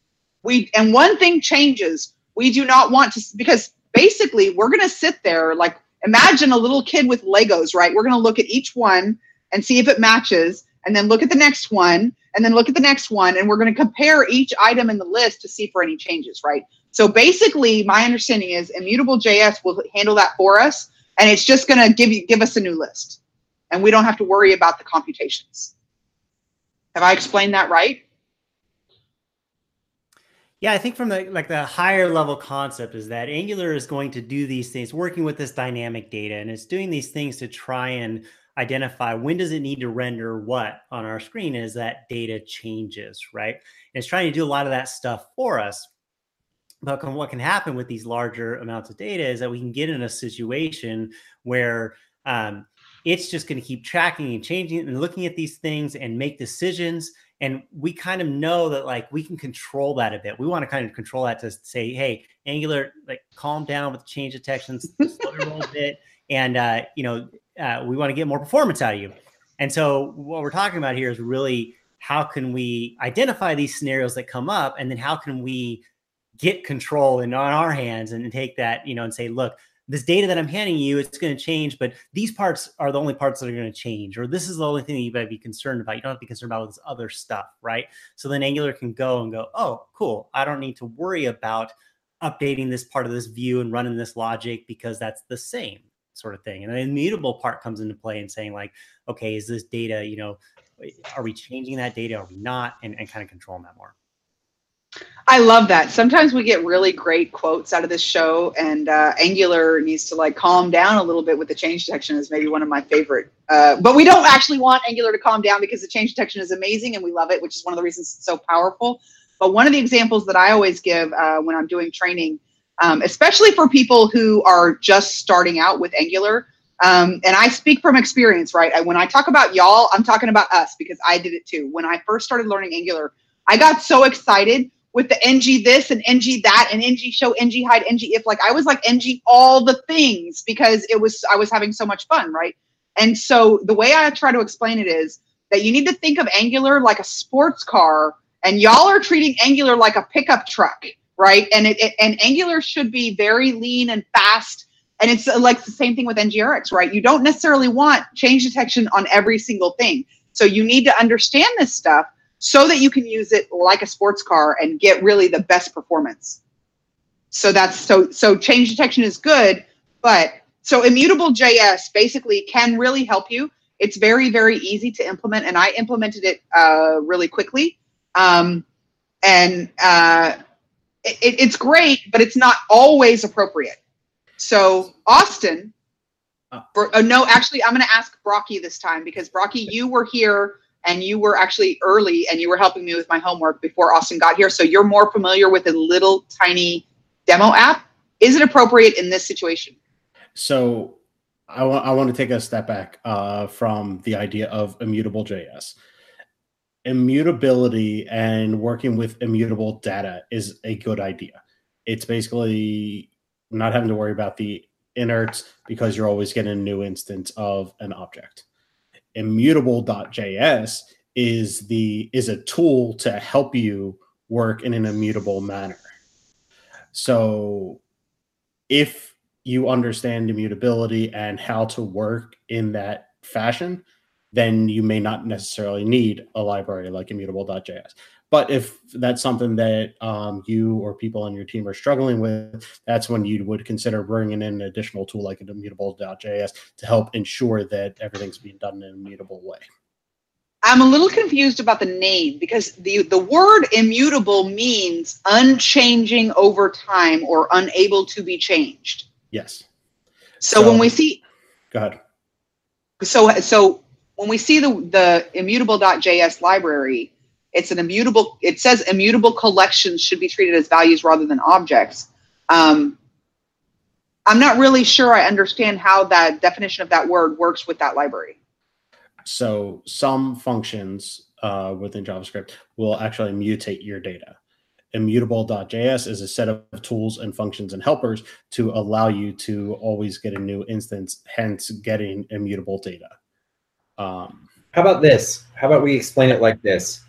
we and one thing changes, we do not want to because basically we're going to sit there like imagine a little kid with Legos, right? We're going to look at each one and see if it matches, and then look at the next one, and then look at the next one, and we're going to compare each item in the list to see for any changes, right? So basically, my understanding is immutable JS will handle that for us, and it's just going to give you give us a new list, and we don't have to worry about the computations. Have I explained that right? Yeah, I think from the like the higher level concept is that Angular is going to do these things, working with this dynamic data, and it's doing these things to try and identify when does it need to render what on our screen as that data changes, right? And it's trying to do a lot of that stuff for us. But what can happen with these larger amounts of data is that we can get in a situation where um, it's just going to keep tracking and changing and looking at these things and make decisions and we kind of know that like we can control that a bit. We want to kind of control that to say hey angular like calm down with change detections slow your bit and uh, you know uh, we want to get more performance out of you. And so what we're talking about here is really how can we identify these scenarios that come up and then how can we get control in on our hands and take that you know and say look this data that I'm handing you, it's going to change, but these parts are the only parts that are going to change, or this is the only thing that you better be concerned about. You don't have to be concerned about this other stuff, right? So then Angular can go and go, oh, cool. I don't need to worry about updating this part of this view and running this logic because that's the same sort of thing. And the immutable part comes into play and saying, like, okay, is this data, you know, are we changing that data? Are we not? And, and kind of controlling that more. I love that. Sometimes we get really great quotes out of this show, and uh, Angular needs to like calm down a little bit with the change detection. Is maybe one of my favorite. Uh, but we don't actually want Angular to calm down because the change detection is amazing and we love it, which is one of the reasons it's so powerful. But one of the examples that I always give uh, when I'm doing training, um, especially for people who are just starting out with Angular, um, and I speak from experience, right? I, when I talk about y'all, I'm talking about us because I did it too. When I first started learning Angular, I got so excited with the ng this and ng that and ng show ng hide ng if like i was like ng all the things because it was i was having so much fun right? And so the way i try to explain it is that you need to think of angular like a sports car and y'all are treating angular like a pickup truck right? And it, it and angular should be very lean and fast. And it's uh, like the same thing with ngrx right? You don't necessarily want change detection on every single thing. So you need to understand this stuff so that you can use it like a sports car and get really the best performance. So that's so so change detection is good, but so immutable JS basically can really help you. It's very very easy to implement, and I implemented it uh, really quickly. Um, and uh, it, it's great, but it's not always appropriate. So Austin, Bro- uh, no, actually, I'm going to ask Brocchi this time because Brocchi, you were here and you were actually early and you were helping me with my homework before Austin got here. So you're more familiar with a little tiny demo app. Is it appropriate in this situation? So I want want to take a step back uh, from the idea of immutable JS. Immutability and working with immutable data is a good idea. It's basically not having to worry about the inerts because you're always getting a new instance of an object. Immutable.js is the is a tool to help you work in an immutable manner. So if you understand immutability and how to work in that fashion, then you may not necessarily need a library like immutable.js. But if that's something that um, you or people on your team are struggling with, that's when you would consider bringing in an additional tool like an immutable.js to help ensure that everything's being done in an immutable way. I'm a little confused about the name because the the word immutable means unchanging over time or unable to be changed. Yes. So, so when we see Go ahead. So so when we see the the immutable.js library, it's an immutable it says immutable collections should be treated as values rather than objects. Um, I'm not really sure I understand how that definition of that word works with that library. So some functions uh, within JavaScript will actually mutate your data. Immutable.js is a set of tools and functions and helpers to allow you to always get a new instance, hence getting immutable data. Um, How about this? How about we explain it like this?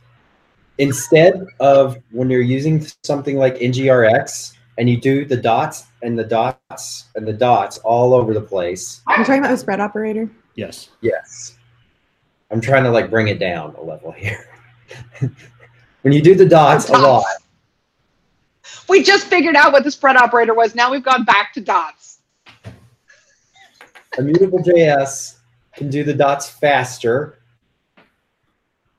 Instead of when you're using something like NGRX and you do the dots and the dots and the dots all over the place. Are You're talking about the spread operator? Yes. Yes. I'm trying to like bring it down a level here. when you do the dots, dots a lot. We just figured out what the spread operator was. Now we've gone back to dots. Immutable JS can do the dots faster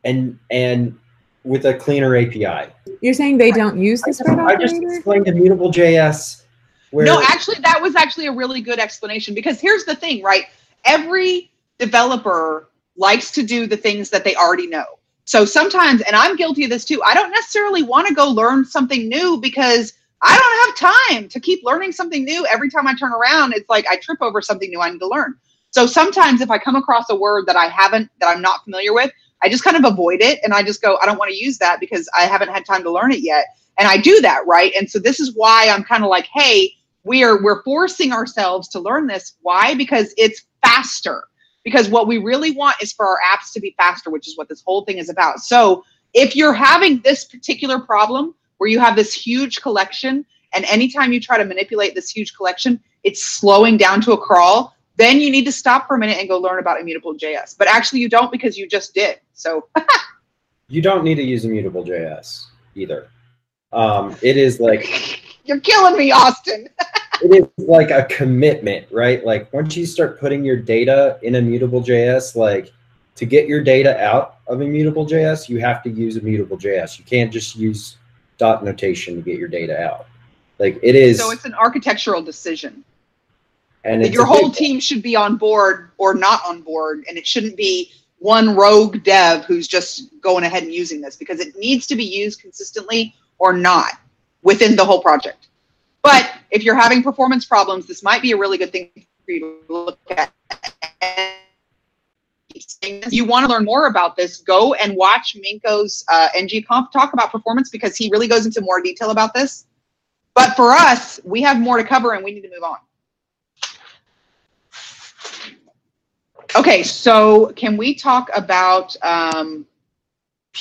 and and with a cleaner API. You're saying they don't use the spread I just, operator? I just explained immutable JS. Where no, actually, that was actually a really good explanation because here's the thing, right? Every developer likes to do the things that they already know. So sometimes, and I'm guilty of this too, I don't necessarily want to go learn something new because I don't have time to keep learning something new. Every time I turn around, it's like I trip over something new I need to learn. So sometimes if I come across a word that I haven't, that I'm not familiar with, I just kind of avoid it and I just go, I don't want to use that because I haven't had time to learn it yet. And I do that, right? And so this is why I'm kind of like, hey, we're we're forcing ourselves to learn this. Why? Because it's faster because what we really want is for our apps to be faster, which is what this whole thing is about. So if you're having this particular problem where you have this huge collection, and anytime you try to manipulate this huge collection, it's slowing down to a crawl, then you need to stop for a minute and go learn about immutable JS. But actually, you don't because you just did. So you don't need to use immutable JS either. Um, it is like you're killing me, Austin. it is like a commitment, right? Like once you start putting your data in immutable JS, like to get your data out of immutable JS, you have to use immutable JS. You can't just use dot notation to get your data out. Like it is. So it's an architectural decision. And your whole team should be on board or not on board, and it shouldn't be one rogue dev who's just going ahead and using this because it needs to be used consistently or not within the whole project. But if you're having performance problems, this might be a really good thing for you to look at. If you want to learn more about this, go and watch Minko's uh, ngConf talk about performance because he really goes into more detail about this. But for us, we have more to cover and we need to move on. Okay, so can we talk about um,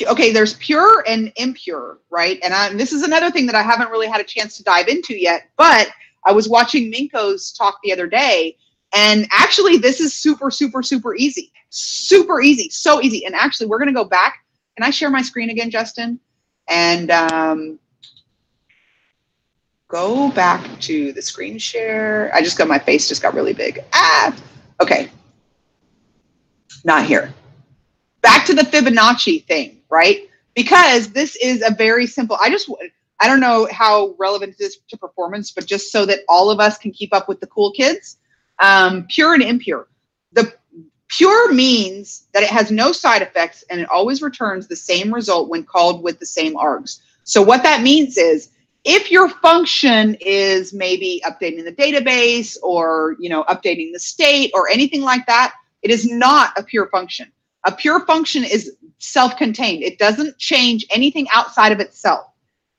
okay, there's pure and impure, right? And, I, and this is another thing that I haven't really had a chance to dive into yet, but I was watching Minko's talk the other day, and actually, this is super, super, super easy. Super easy. So easy. And actually, we're going to go back. Can I share my screen again, Justin? And um, go back to the screen share. I just got my face just got really big. Ah, okay. Not here. Back to the Fibonacci thing right? Because this is a very simple, I just, I don't know how relevant it is to performance, but just so that all of us can keep up with the cool kids, um, pure and impure. The pure means that it has no side effects and it always returns the same result when called with the same args. So what that means is if your function is maybe updating the database or you know updating the state or anything like that it is not a pure function a pure function is self-contained it doesn't change anything outside of itself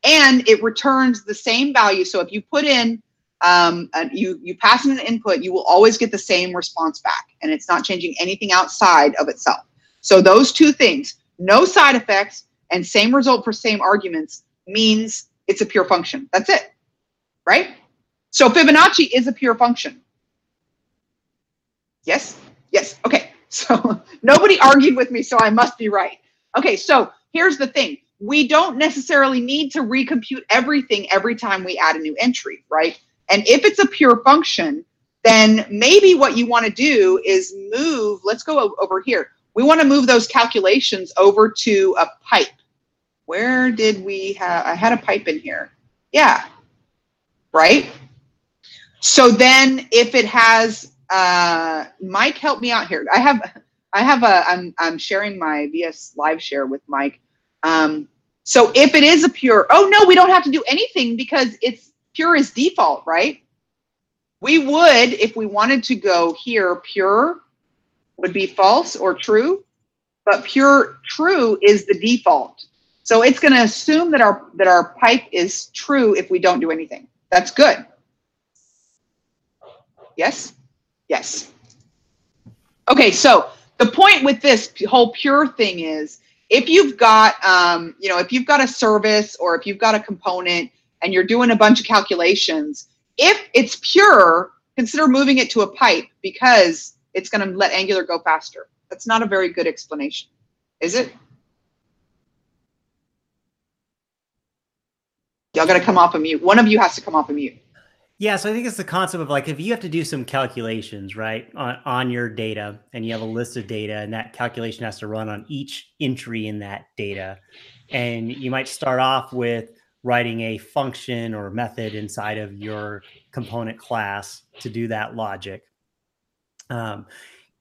and it returns the same value so if you put in um, you you pass in an input you will always get the same response back and it's not changing anything outside of itself so those two things no side effects and same result for same arguments means it's a pure function. That's it, right? So Fibonacci is a pure function. Yes? Yes. Okay. So nobody argued with me, so I must be right. Okay, so here's the thing. We don't necessarily need to recompute everything every time we add a new entry, right? And if it's a pure function, then maybe what you want to do is move, let's go over here. We want to move those calculations over to a pipe where did we have, I had a pipe in here. Yeah, right? So then if it has, uh, Mike, help me out here. I have, I have a, I'm, I'm sharing my VS live share with Mike. Um, so if it is a pure, oh no, we don't have to do anything because it's pure as default, right? We would, if we wanted to go here, pure would be false or true, but pure true is the default. So it's going to assume that our that our pipe is true if we don't do anything. That's good. Yes? Yes. Okay, so the point with this whole pure thing is if you've got um, you know, if you've got a service or if you've got a component and you're doing a bunch of calculations, if it's pure, consider moving it to a pipe because it's going to let Angular go faster. That's not a very good explanation, is it? Y'all got to come off of mute. One of you has to come off of mute. Yeah, so I think it's the concept of like if you have to do some calculations, right, on, on your data and you have a list of data and that calculation has to run on each entry in that data. And you might start off with writing a function or method inside of your component class to do that logic. Um,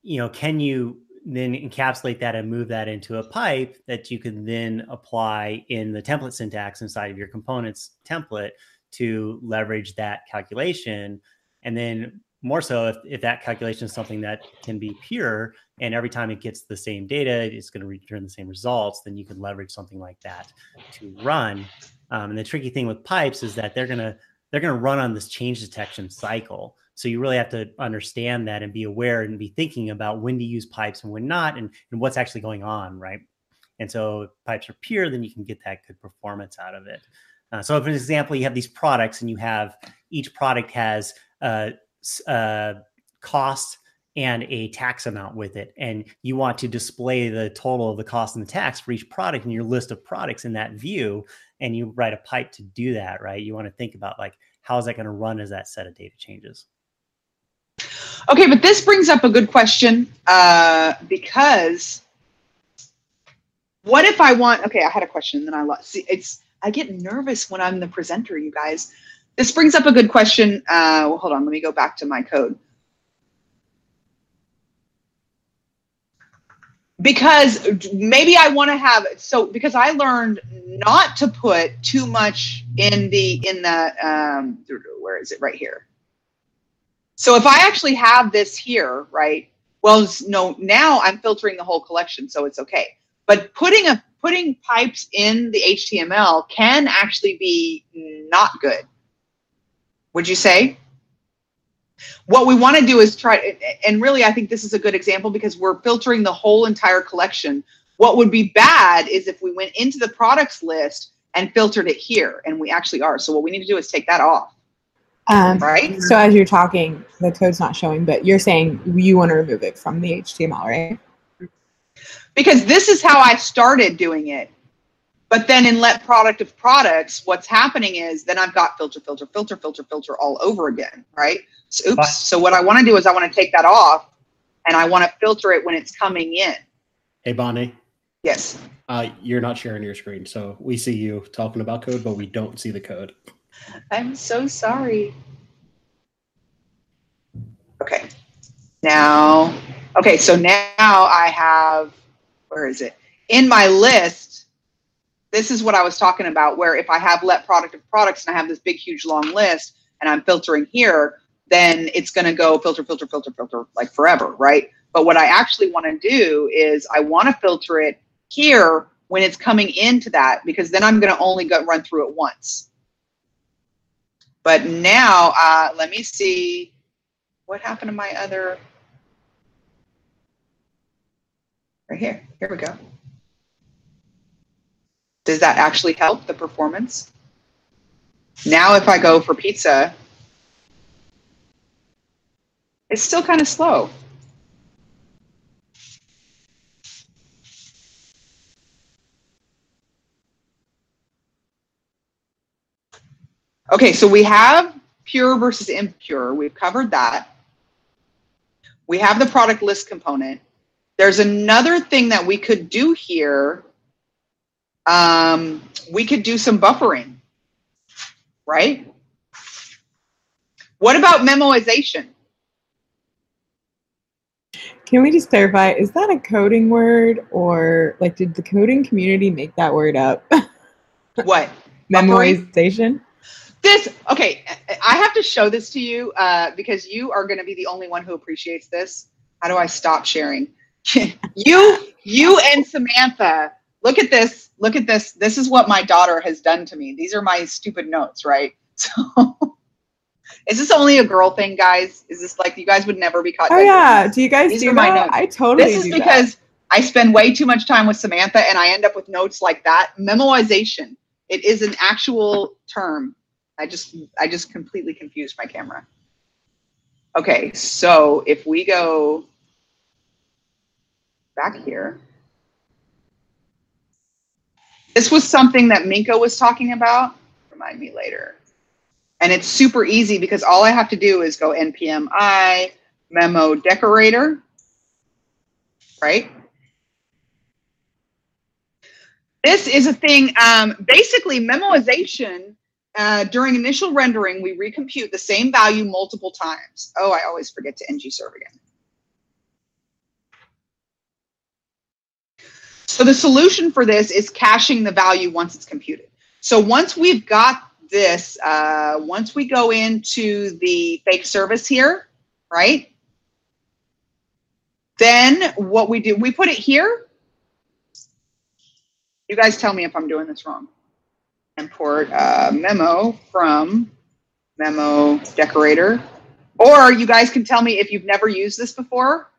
you know, can you then encapsulate that and move that into a pipe that you can then apply in the template syntax inside of your components template to leverage that calculation. And then more so if, if that calculation is something that can be pure and every time it gets the same data, it's going to return the same results, then you can leverage something like that to run. Um, and the tricky thing with pipes is that they're going to they're going to run on this change detection cycle. So you really have to understand that and be aware and be thinking about when to use pipes and when not, and, and what's actually going on, right? And so pipes are pure, then you can get that good performance out of it. Uh, so, for example, you have these products, and you have each product has a, a cost and a tax amount with it, and you want to display the total of the cost and the tax for each product in your list of products in that view, and you write a pipe to do that, right? You want to think about like how is that going to run as that set of data changes. Okay, but this brings up a good question uh, because what if I want? Okay, I had a question, then I lost. See, it's I get nervous when I'm the presenter, you guys. This brings up a good question. Uh, well, hold on, let me go back to my code. Because maybe I want to have so because I learned not to put too much in the in the um, where is it right here so if I actually have this here, right? Well, no, now I'm filtering the whole collection, so it's okay. But putting a putting pipes in the HTML can actually be not good. Would you say? What we want to do is try, and really, I think this is a good example because we're filtering the whole entire collection. What would be bad is if we went into the products list and filtered it here, and we actually are. So what we need to do is take that off. Um, right. So as you're talking, the code's not showing, but you're saying you want to remove it from the HTML, right? Because this is how I started doing it. But then in let product of products, what's happening is then I've got filter, filter, filter, filter, filter all over again, right? So, oops. So what I want to do is I want to take that off and I want to filter it when it's coming in. Hey, Bonnie. Yes. Uh, you're not sharing your screen, so we see you talking about code, but we don't see the code. I'm so sorry. Okay. Now, okay, so now I have, where is it? In my list, this is what I was talking about, where if I have let product of products and I have this big, huge, long list and I'm filtering here, then it's going to go filter, filter, filter, filter like forever, right? But what I actually want to do is I want to filter it here when it's coming into that because then I'm going to only go run through it once. But now, uh, let me see what happened to my other. Right here. Here we go. Does that actually help the performance? Now, if I go for pizza, it's still kind of slow. Okay, so we have pure versus impure. We've covered that. We have the product list component. There's another thing that we could do here. Um, we could do some buffering, right? What about memoization? Can we just clarify? Is that a coding word, or like did the coding community make that word up? What? memoization? This okay. I have to show this to you uh, because you are going to be the only one who appreciates this. How do I stop sharing? you, you and Samantha. Look at this. Look at this. This is what my daughter has done to me. These are my stupid notes, right? So, is this only a girl thing, guys? Is this like you guys would never be caught? Oh yeah. Do you guys These do that? notes. I totally This is because I spend way too much time with Samantha and I end up with notes like that. Memoization. It is an actual term. I just I just completely confused my camera. Okay, so if we go back here. This was something that Minko was talking about. Remind me later. And it's super easy because all I have to do is go npm i memo decorator, right? This is a thing, um, basically memoization, uh, during initial rendering, we recompute the same value multiple times. Oh, I always forget to ng serve again. So the solution for this is caching the value once it's computed. So once we've got this, uh, once we go into the fake service here, right? Then what we do, we put it here. You guys tell me if I'm doing this wrong. Import uh, memo from memo decorator. Or you guys can tell me if you've never used this before,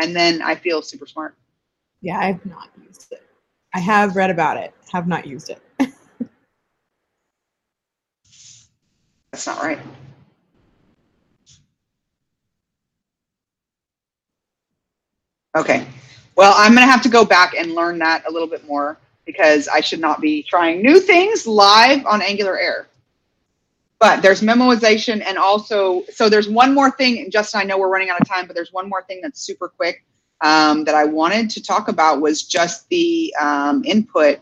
and then I feel super smart. Yeah, I have not used it. I have read about it, have not used it. That's not right. Okay. Well, I'm going to have to go back and learn that a little bit more because I should not be trying new things live on Angular Air. But there's memoization and also, so there's one more thing, and Justin, I know we're running out of time, but there's one more thing that's super quick um, that I wanted to talk about was just the um, input.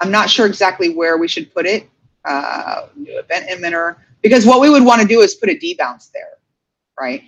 I'm not sure exactly where we should put it, uh, new event emitter, because what we would want to do is put a debounce there, right?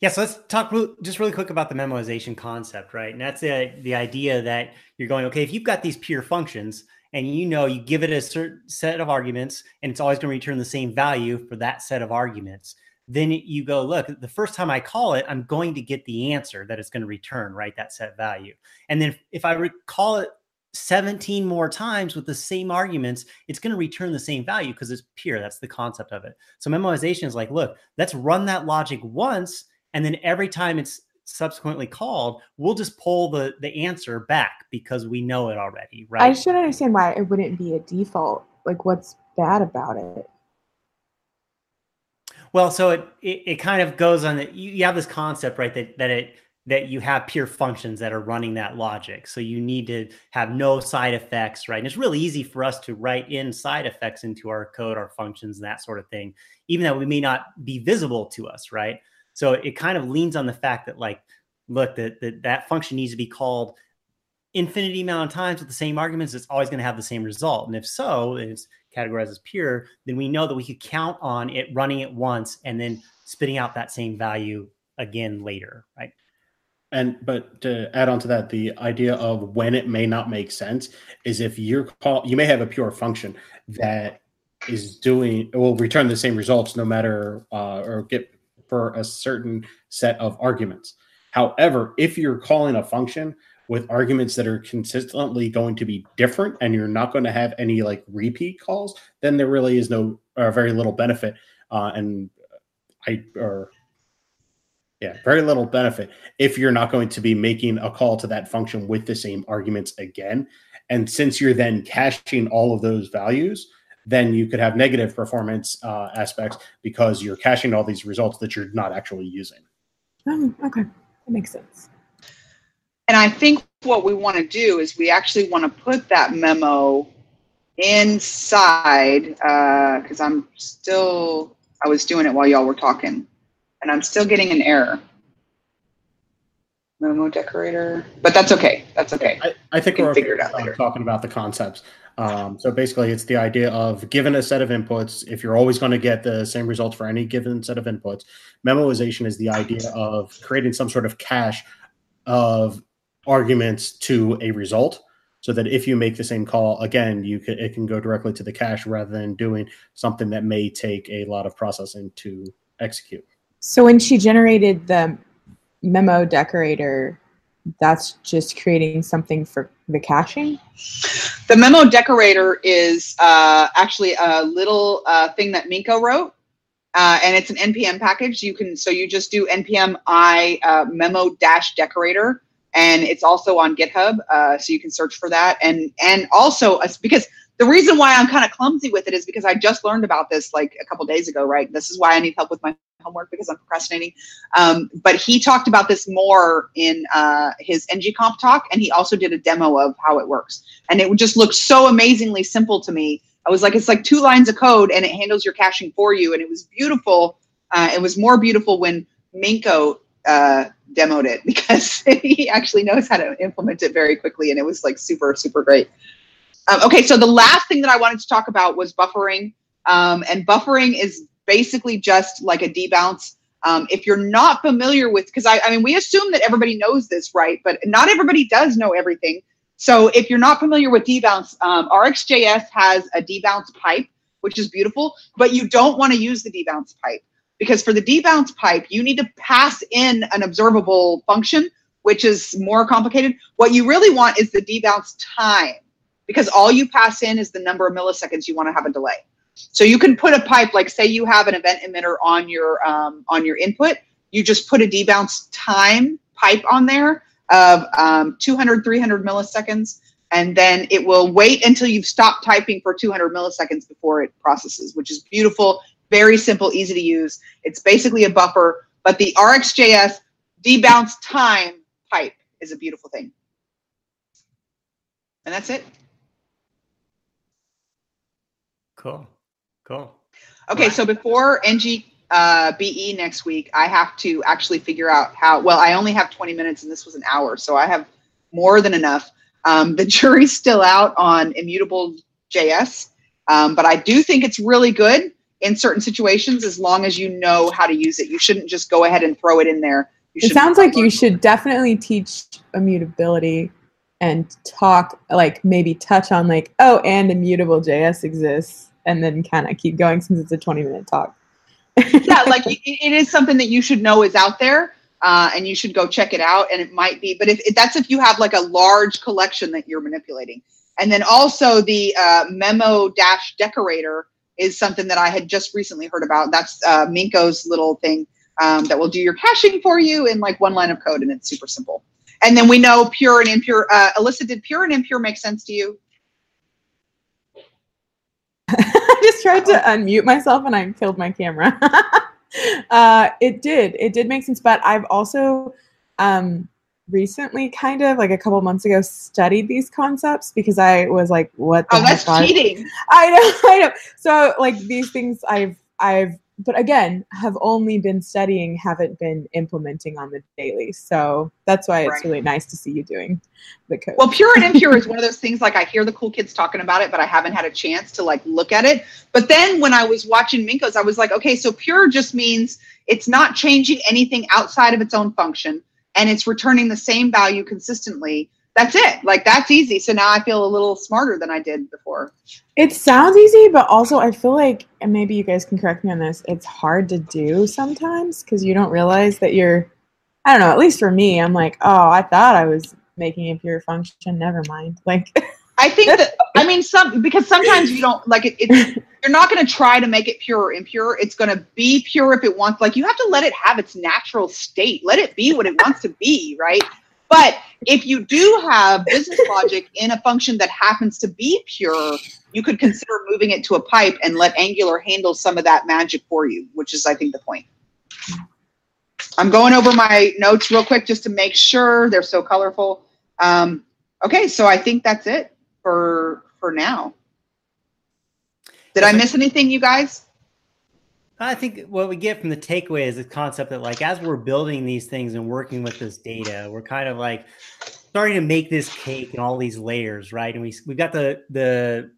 Yeah, so let's talk real, just really quick about the memoization concept, right? And that's the the idea that you're going, okay, if you've got these pure functions and you know you give it a certain set of arguments and it's always going to return the same value for that set of arguments, then you go, look, the first time I call it, I'm going to get the answer that it's going to return, right? That set value. And then if I recall it 17 more times with the same arguments, it's going to return the same value because it's pure. That's the concept of it. So memoization is like, look, let's run that logic once and then every time it's subsequently called we'll just pull the the answer back because we know it already right I should understand why it wouldn't be a default. Like, what's bad about it? Well so it, it it kind of goes on that you, you have this concept right that that it that you have pure functions that are running that logic. So you need to have no side effects right? And it's really easy for us to write in side effects into our code our functions and that sort of thing even though we may not be visible to us right? So it kind of leans on the fact that like, look, that that, that function needs to be called infinity amount of times with the same arguments. It's always going to have the same result. And if so, it's categorized as pure, then we know that we could count on it running it once and then spitting out that same value again later, right? And but to add on to that, the idea of when it may not make sense is if you're call you may have a pure function that is doing will return the same results no matter uh, or get for a certain set of arguments. However, if you're calling a function with arguments that are consistently going to be different and you're not going to have any like repeat calls, then there really is no or very little benefit. Uh, and I or yeah, very little benefit if you're not going to be making a call to that function with the same arguments again. And since you're then caching all of those values, then you could have negative performance uh, aspects because you're caching all these results that you're not actually using. Oh, okay. That makes sense. And I think what we want to do is we actually want to put that memo inside because uh, I'm still, I was doing it while y'all were talking and I'm still getting an error. Memo decorator, but that's okay. That's okay. I, I think we are figure it out later. talking about the concepts. Um, so basically, it's the idea of given a set of inputs, if you're always going to get the same results for any given set of inputs, memoization is the idea of creating some sort of cache of arguments to a result so that if you make the same call again you can it can go directly to the cache rather than doing something that may take a lot of processing to execute so when she generated the memo decorator, that's just creating something for the caching? The memo decorator is uh, actually a little uh, thing that Minko wrote. Uh, and it's an npm package. You can so you just do npm i uh, memo dash decorator, and it's also on GitHub, uh, so you can search for that. And and also uh, because the reason why I'm kind of clumsy with it is because I just learned about this like a couple days ago, right? This is why I need help with my homework because I'm procrastinating. Um, but he talked about this more in uh, his ngConf talk, and he also did a demo of how it works. And it just looked so amazingly simple to me. I was like, it's like two lines of code, and it handles your caching for you, and it was beautiful. Uh, it was more beautiful when Minko uh, demoed it because he actually knows how to implement it very quickly, and it was like super, super great. Um, okay, so the last thing that I wanted to talk about was buffering. Um, and buffering is basically just like a debounce. Um, if you're not familiar with, because I, I mean, we assume that everybody knows this, right? But not everybody does know everything. So if you're not familiar with debounce, um, RxJS has a debounce pipe, which is beautiful, but you don't want to use the debounce pipe because for the debounce pipe, you need to pass in an observable function, which is more complicated. What you really want is the debounce time because all you pass in is the number of milliseconds you want to have a delay. So you can put a pipe, like say you have an event emitter on your um, on your input, you just put a debounce time pipe on there of um, 200, 300 milliseconds, and then it will wait until you've stopped typing for 200 milliseconds before it processes, which is beautiful, very simple, easy to use. It's basically a buffer, but the RxJS debounce time pipe is a beautiful thing. And that's it. Cool. Cool. Okay, so before NG uh, BE next week, I have to actually figure out how. Well, I only have 20 minutes, and this was an hour, so I have more than enough. Um, the jury's still out on immutable JS, um, but I do think it's really good in certain situations as long as you know how to use it. You shouldn't just go ahead and throw it in there. You it sounds like you should definitely teach immutability and talk, like maybe touch on like, oh, and immutable JS exists and then kind of keep going since it's a 20 minute talk. yeah, like it is something that you should know is out there. Uh, and you should go check it out. And it might be, but if, if, that's if you have like a large collection that you're manipulating. And then also the uh, memo dash decorator is something that I had just recently heard about. That's uh, Minko's little thing um, that will do your caching for you in like one line of code, and it's super simple. And then we know pure and impure. Uh, Alyssa, did pure and impure make sense to you? I just tried to unmute myself and I killed my camera. uh, it did. It did make sense. But I've also um, recently, kind of like a couple months ago, studied these concepts because I was like, "What?" The oh, that's cheating. I know. I know. So like these things, I've I've but again, have only been studying, haven't been implementing on the daily. So that's why it's right. really nice to see you doing the code. Well, pure and impure is one of those things like I hear the cool kids talking about it, but I haven't had a chance to like look at it. But then when I was watching Minko's, I was like, okay, so pure just means it's not changing anything outside of its own function. And it's returning the same value consistently, that's it. Like that's easy. So now I feel a little smarter than I did before. It sounds easy, but also I feel like, and maybe you guys can correct me on this, it's hard to do sometimes because you don't realize that you're, I don't know, at least for me, I'm like, oh, I thought I was making a pure function. Never mind. Like, I think that I mean some because sometimes you don't like it. It's, you're not going to try to make it pure or impure. It's going to be pure if it wants. Like you have to let it have its natural state. Let it be what it wants to be, right? But if you do have business logic in a function that happens to be pure, you could consider moving it to a pipe and let Angular handle some of that magic for you, which is, I think, the point. I'm going over my notes real quick just to make sure they're so colorful. Um, okay, so I think that's it for for now. Did I miss anything, you guys? I think what we get from the takeaway is the concept that, like, as we're building these things and working with this data, we're kind of like starting to make this cake and all these layers, right? And we we've got the the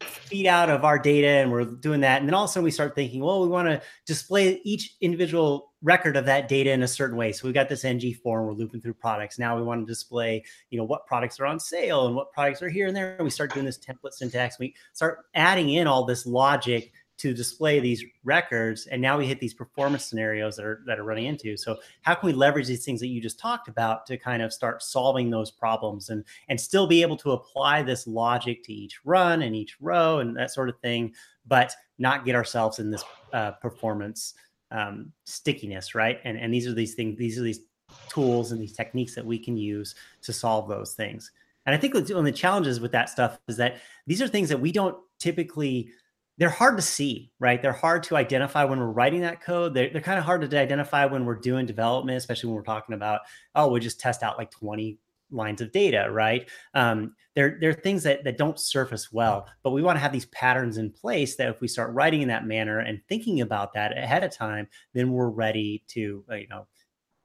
feed out of our data and we're doing that. And then all of a sudden we start thinking, well, we want to display each individual record of that data in a certain way. So we've got this ngFor, we're looping through products. Now we want to display, you know, what products are on sale and what products are here and there. And we start doing this template syntax. We start adding in all this logic to display these records and now we hit these performance scenarios that are that are running into so how can we leverage these things that you just talked about to kind of start solving those problems and and still be able to apply this logic to each run and each row and that sort of thing but not get ourselves in this uh, performance um, stickiness right and and these are these things these are these tools and these techniques that we can use to solve those things and i think one of the challenges with that stuff is that these are things that we don't typically they're hard to see, right? They're hard to identify when we're writing that code. They're, they're kind of hard to identify when we're doing development, especially when we're talking about, oh, we just test out like 20 lines of data, right? Um, they're, they're things that, that don't surface well, but we want to have these patterns in place that if we start writing in that manner and thinking about that ahead of time, then we're ready to, uh, you know,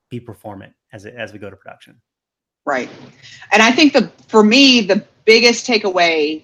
be performant as, as we go to production. Right. And I think the, for me, the biggest takeaway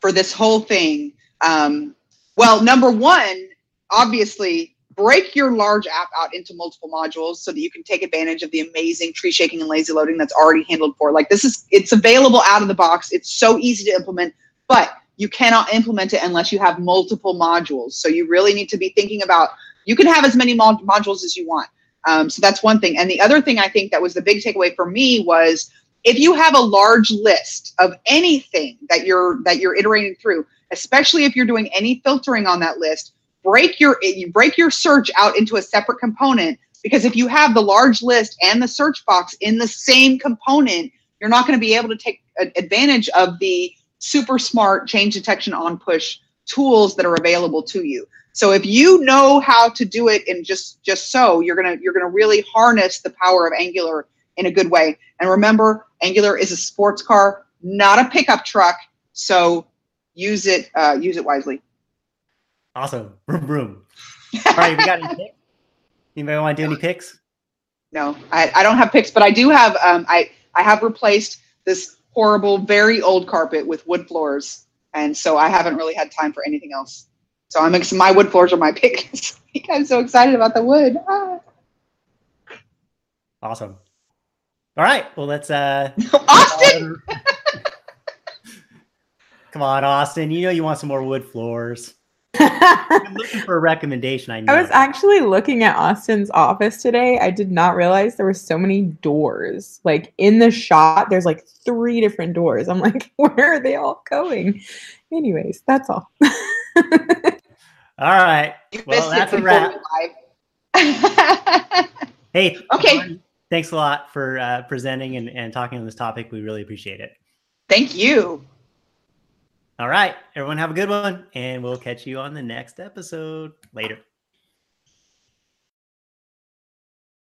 for this whole thing um, well, number one, obviously, break your large app out into multiple modules so that you can take advantage of the amazing tree shaking and lazy loading that's already handled for. Like this is, it's available out of the box. It's so easy to implement, but you cannot implement it unless you have multiple modules. So you really need to be thinking about. You can have as many mod- modules as you want. Um, so that's one thing. And the other thing I think that was the big takeaway for me was if you have a large list of anything that you're that you're iterating through especially if you're doing any filtering on that list, break your you break your search out into a separate component because if you have the large list and the search box in the same component, you're not going to be able to take advantage of the super smart change detection on push tools that are available to you. So if you know how to do it and just just so, you're going to you're to really harness the power of Angular in a good way. And remember, Angular is a sports car, not a pickup truck. So use it uh, use it wisely. Awesome. Vroom, vroom. All right, we got any picks? Anybody want to do any picks? No, I, I don't have picks, but I do have um, I I have replaced this horrible, very old carpet with wood floors, and so I haven't really had time for anything else. So I'm ex- my wood floors are my pick. I'm so excited about the wood. Ah. Awesome. All right. Well, let's uh Austin. Come on, Austin. You know you want some more wood floors. I'm looking for a recommendation. I know. I was actually looking at Austin's office today. I did not realize there were so many doors. Like in the shot, there's like three different doors. I'm like, where are they all going? Anyways, that's all. all right. Well, that's a wrap. hey. Okay. Thanks a lot for uh, presenting and, and talking on this topic. We really appreciate it. Thank you. All right. Everyone have a good one, and we'll catch you on the next episode. Later.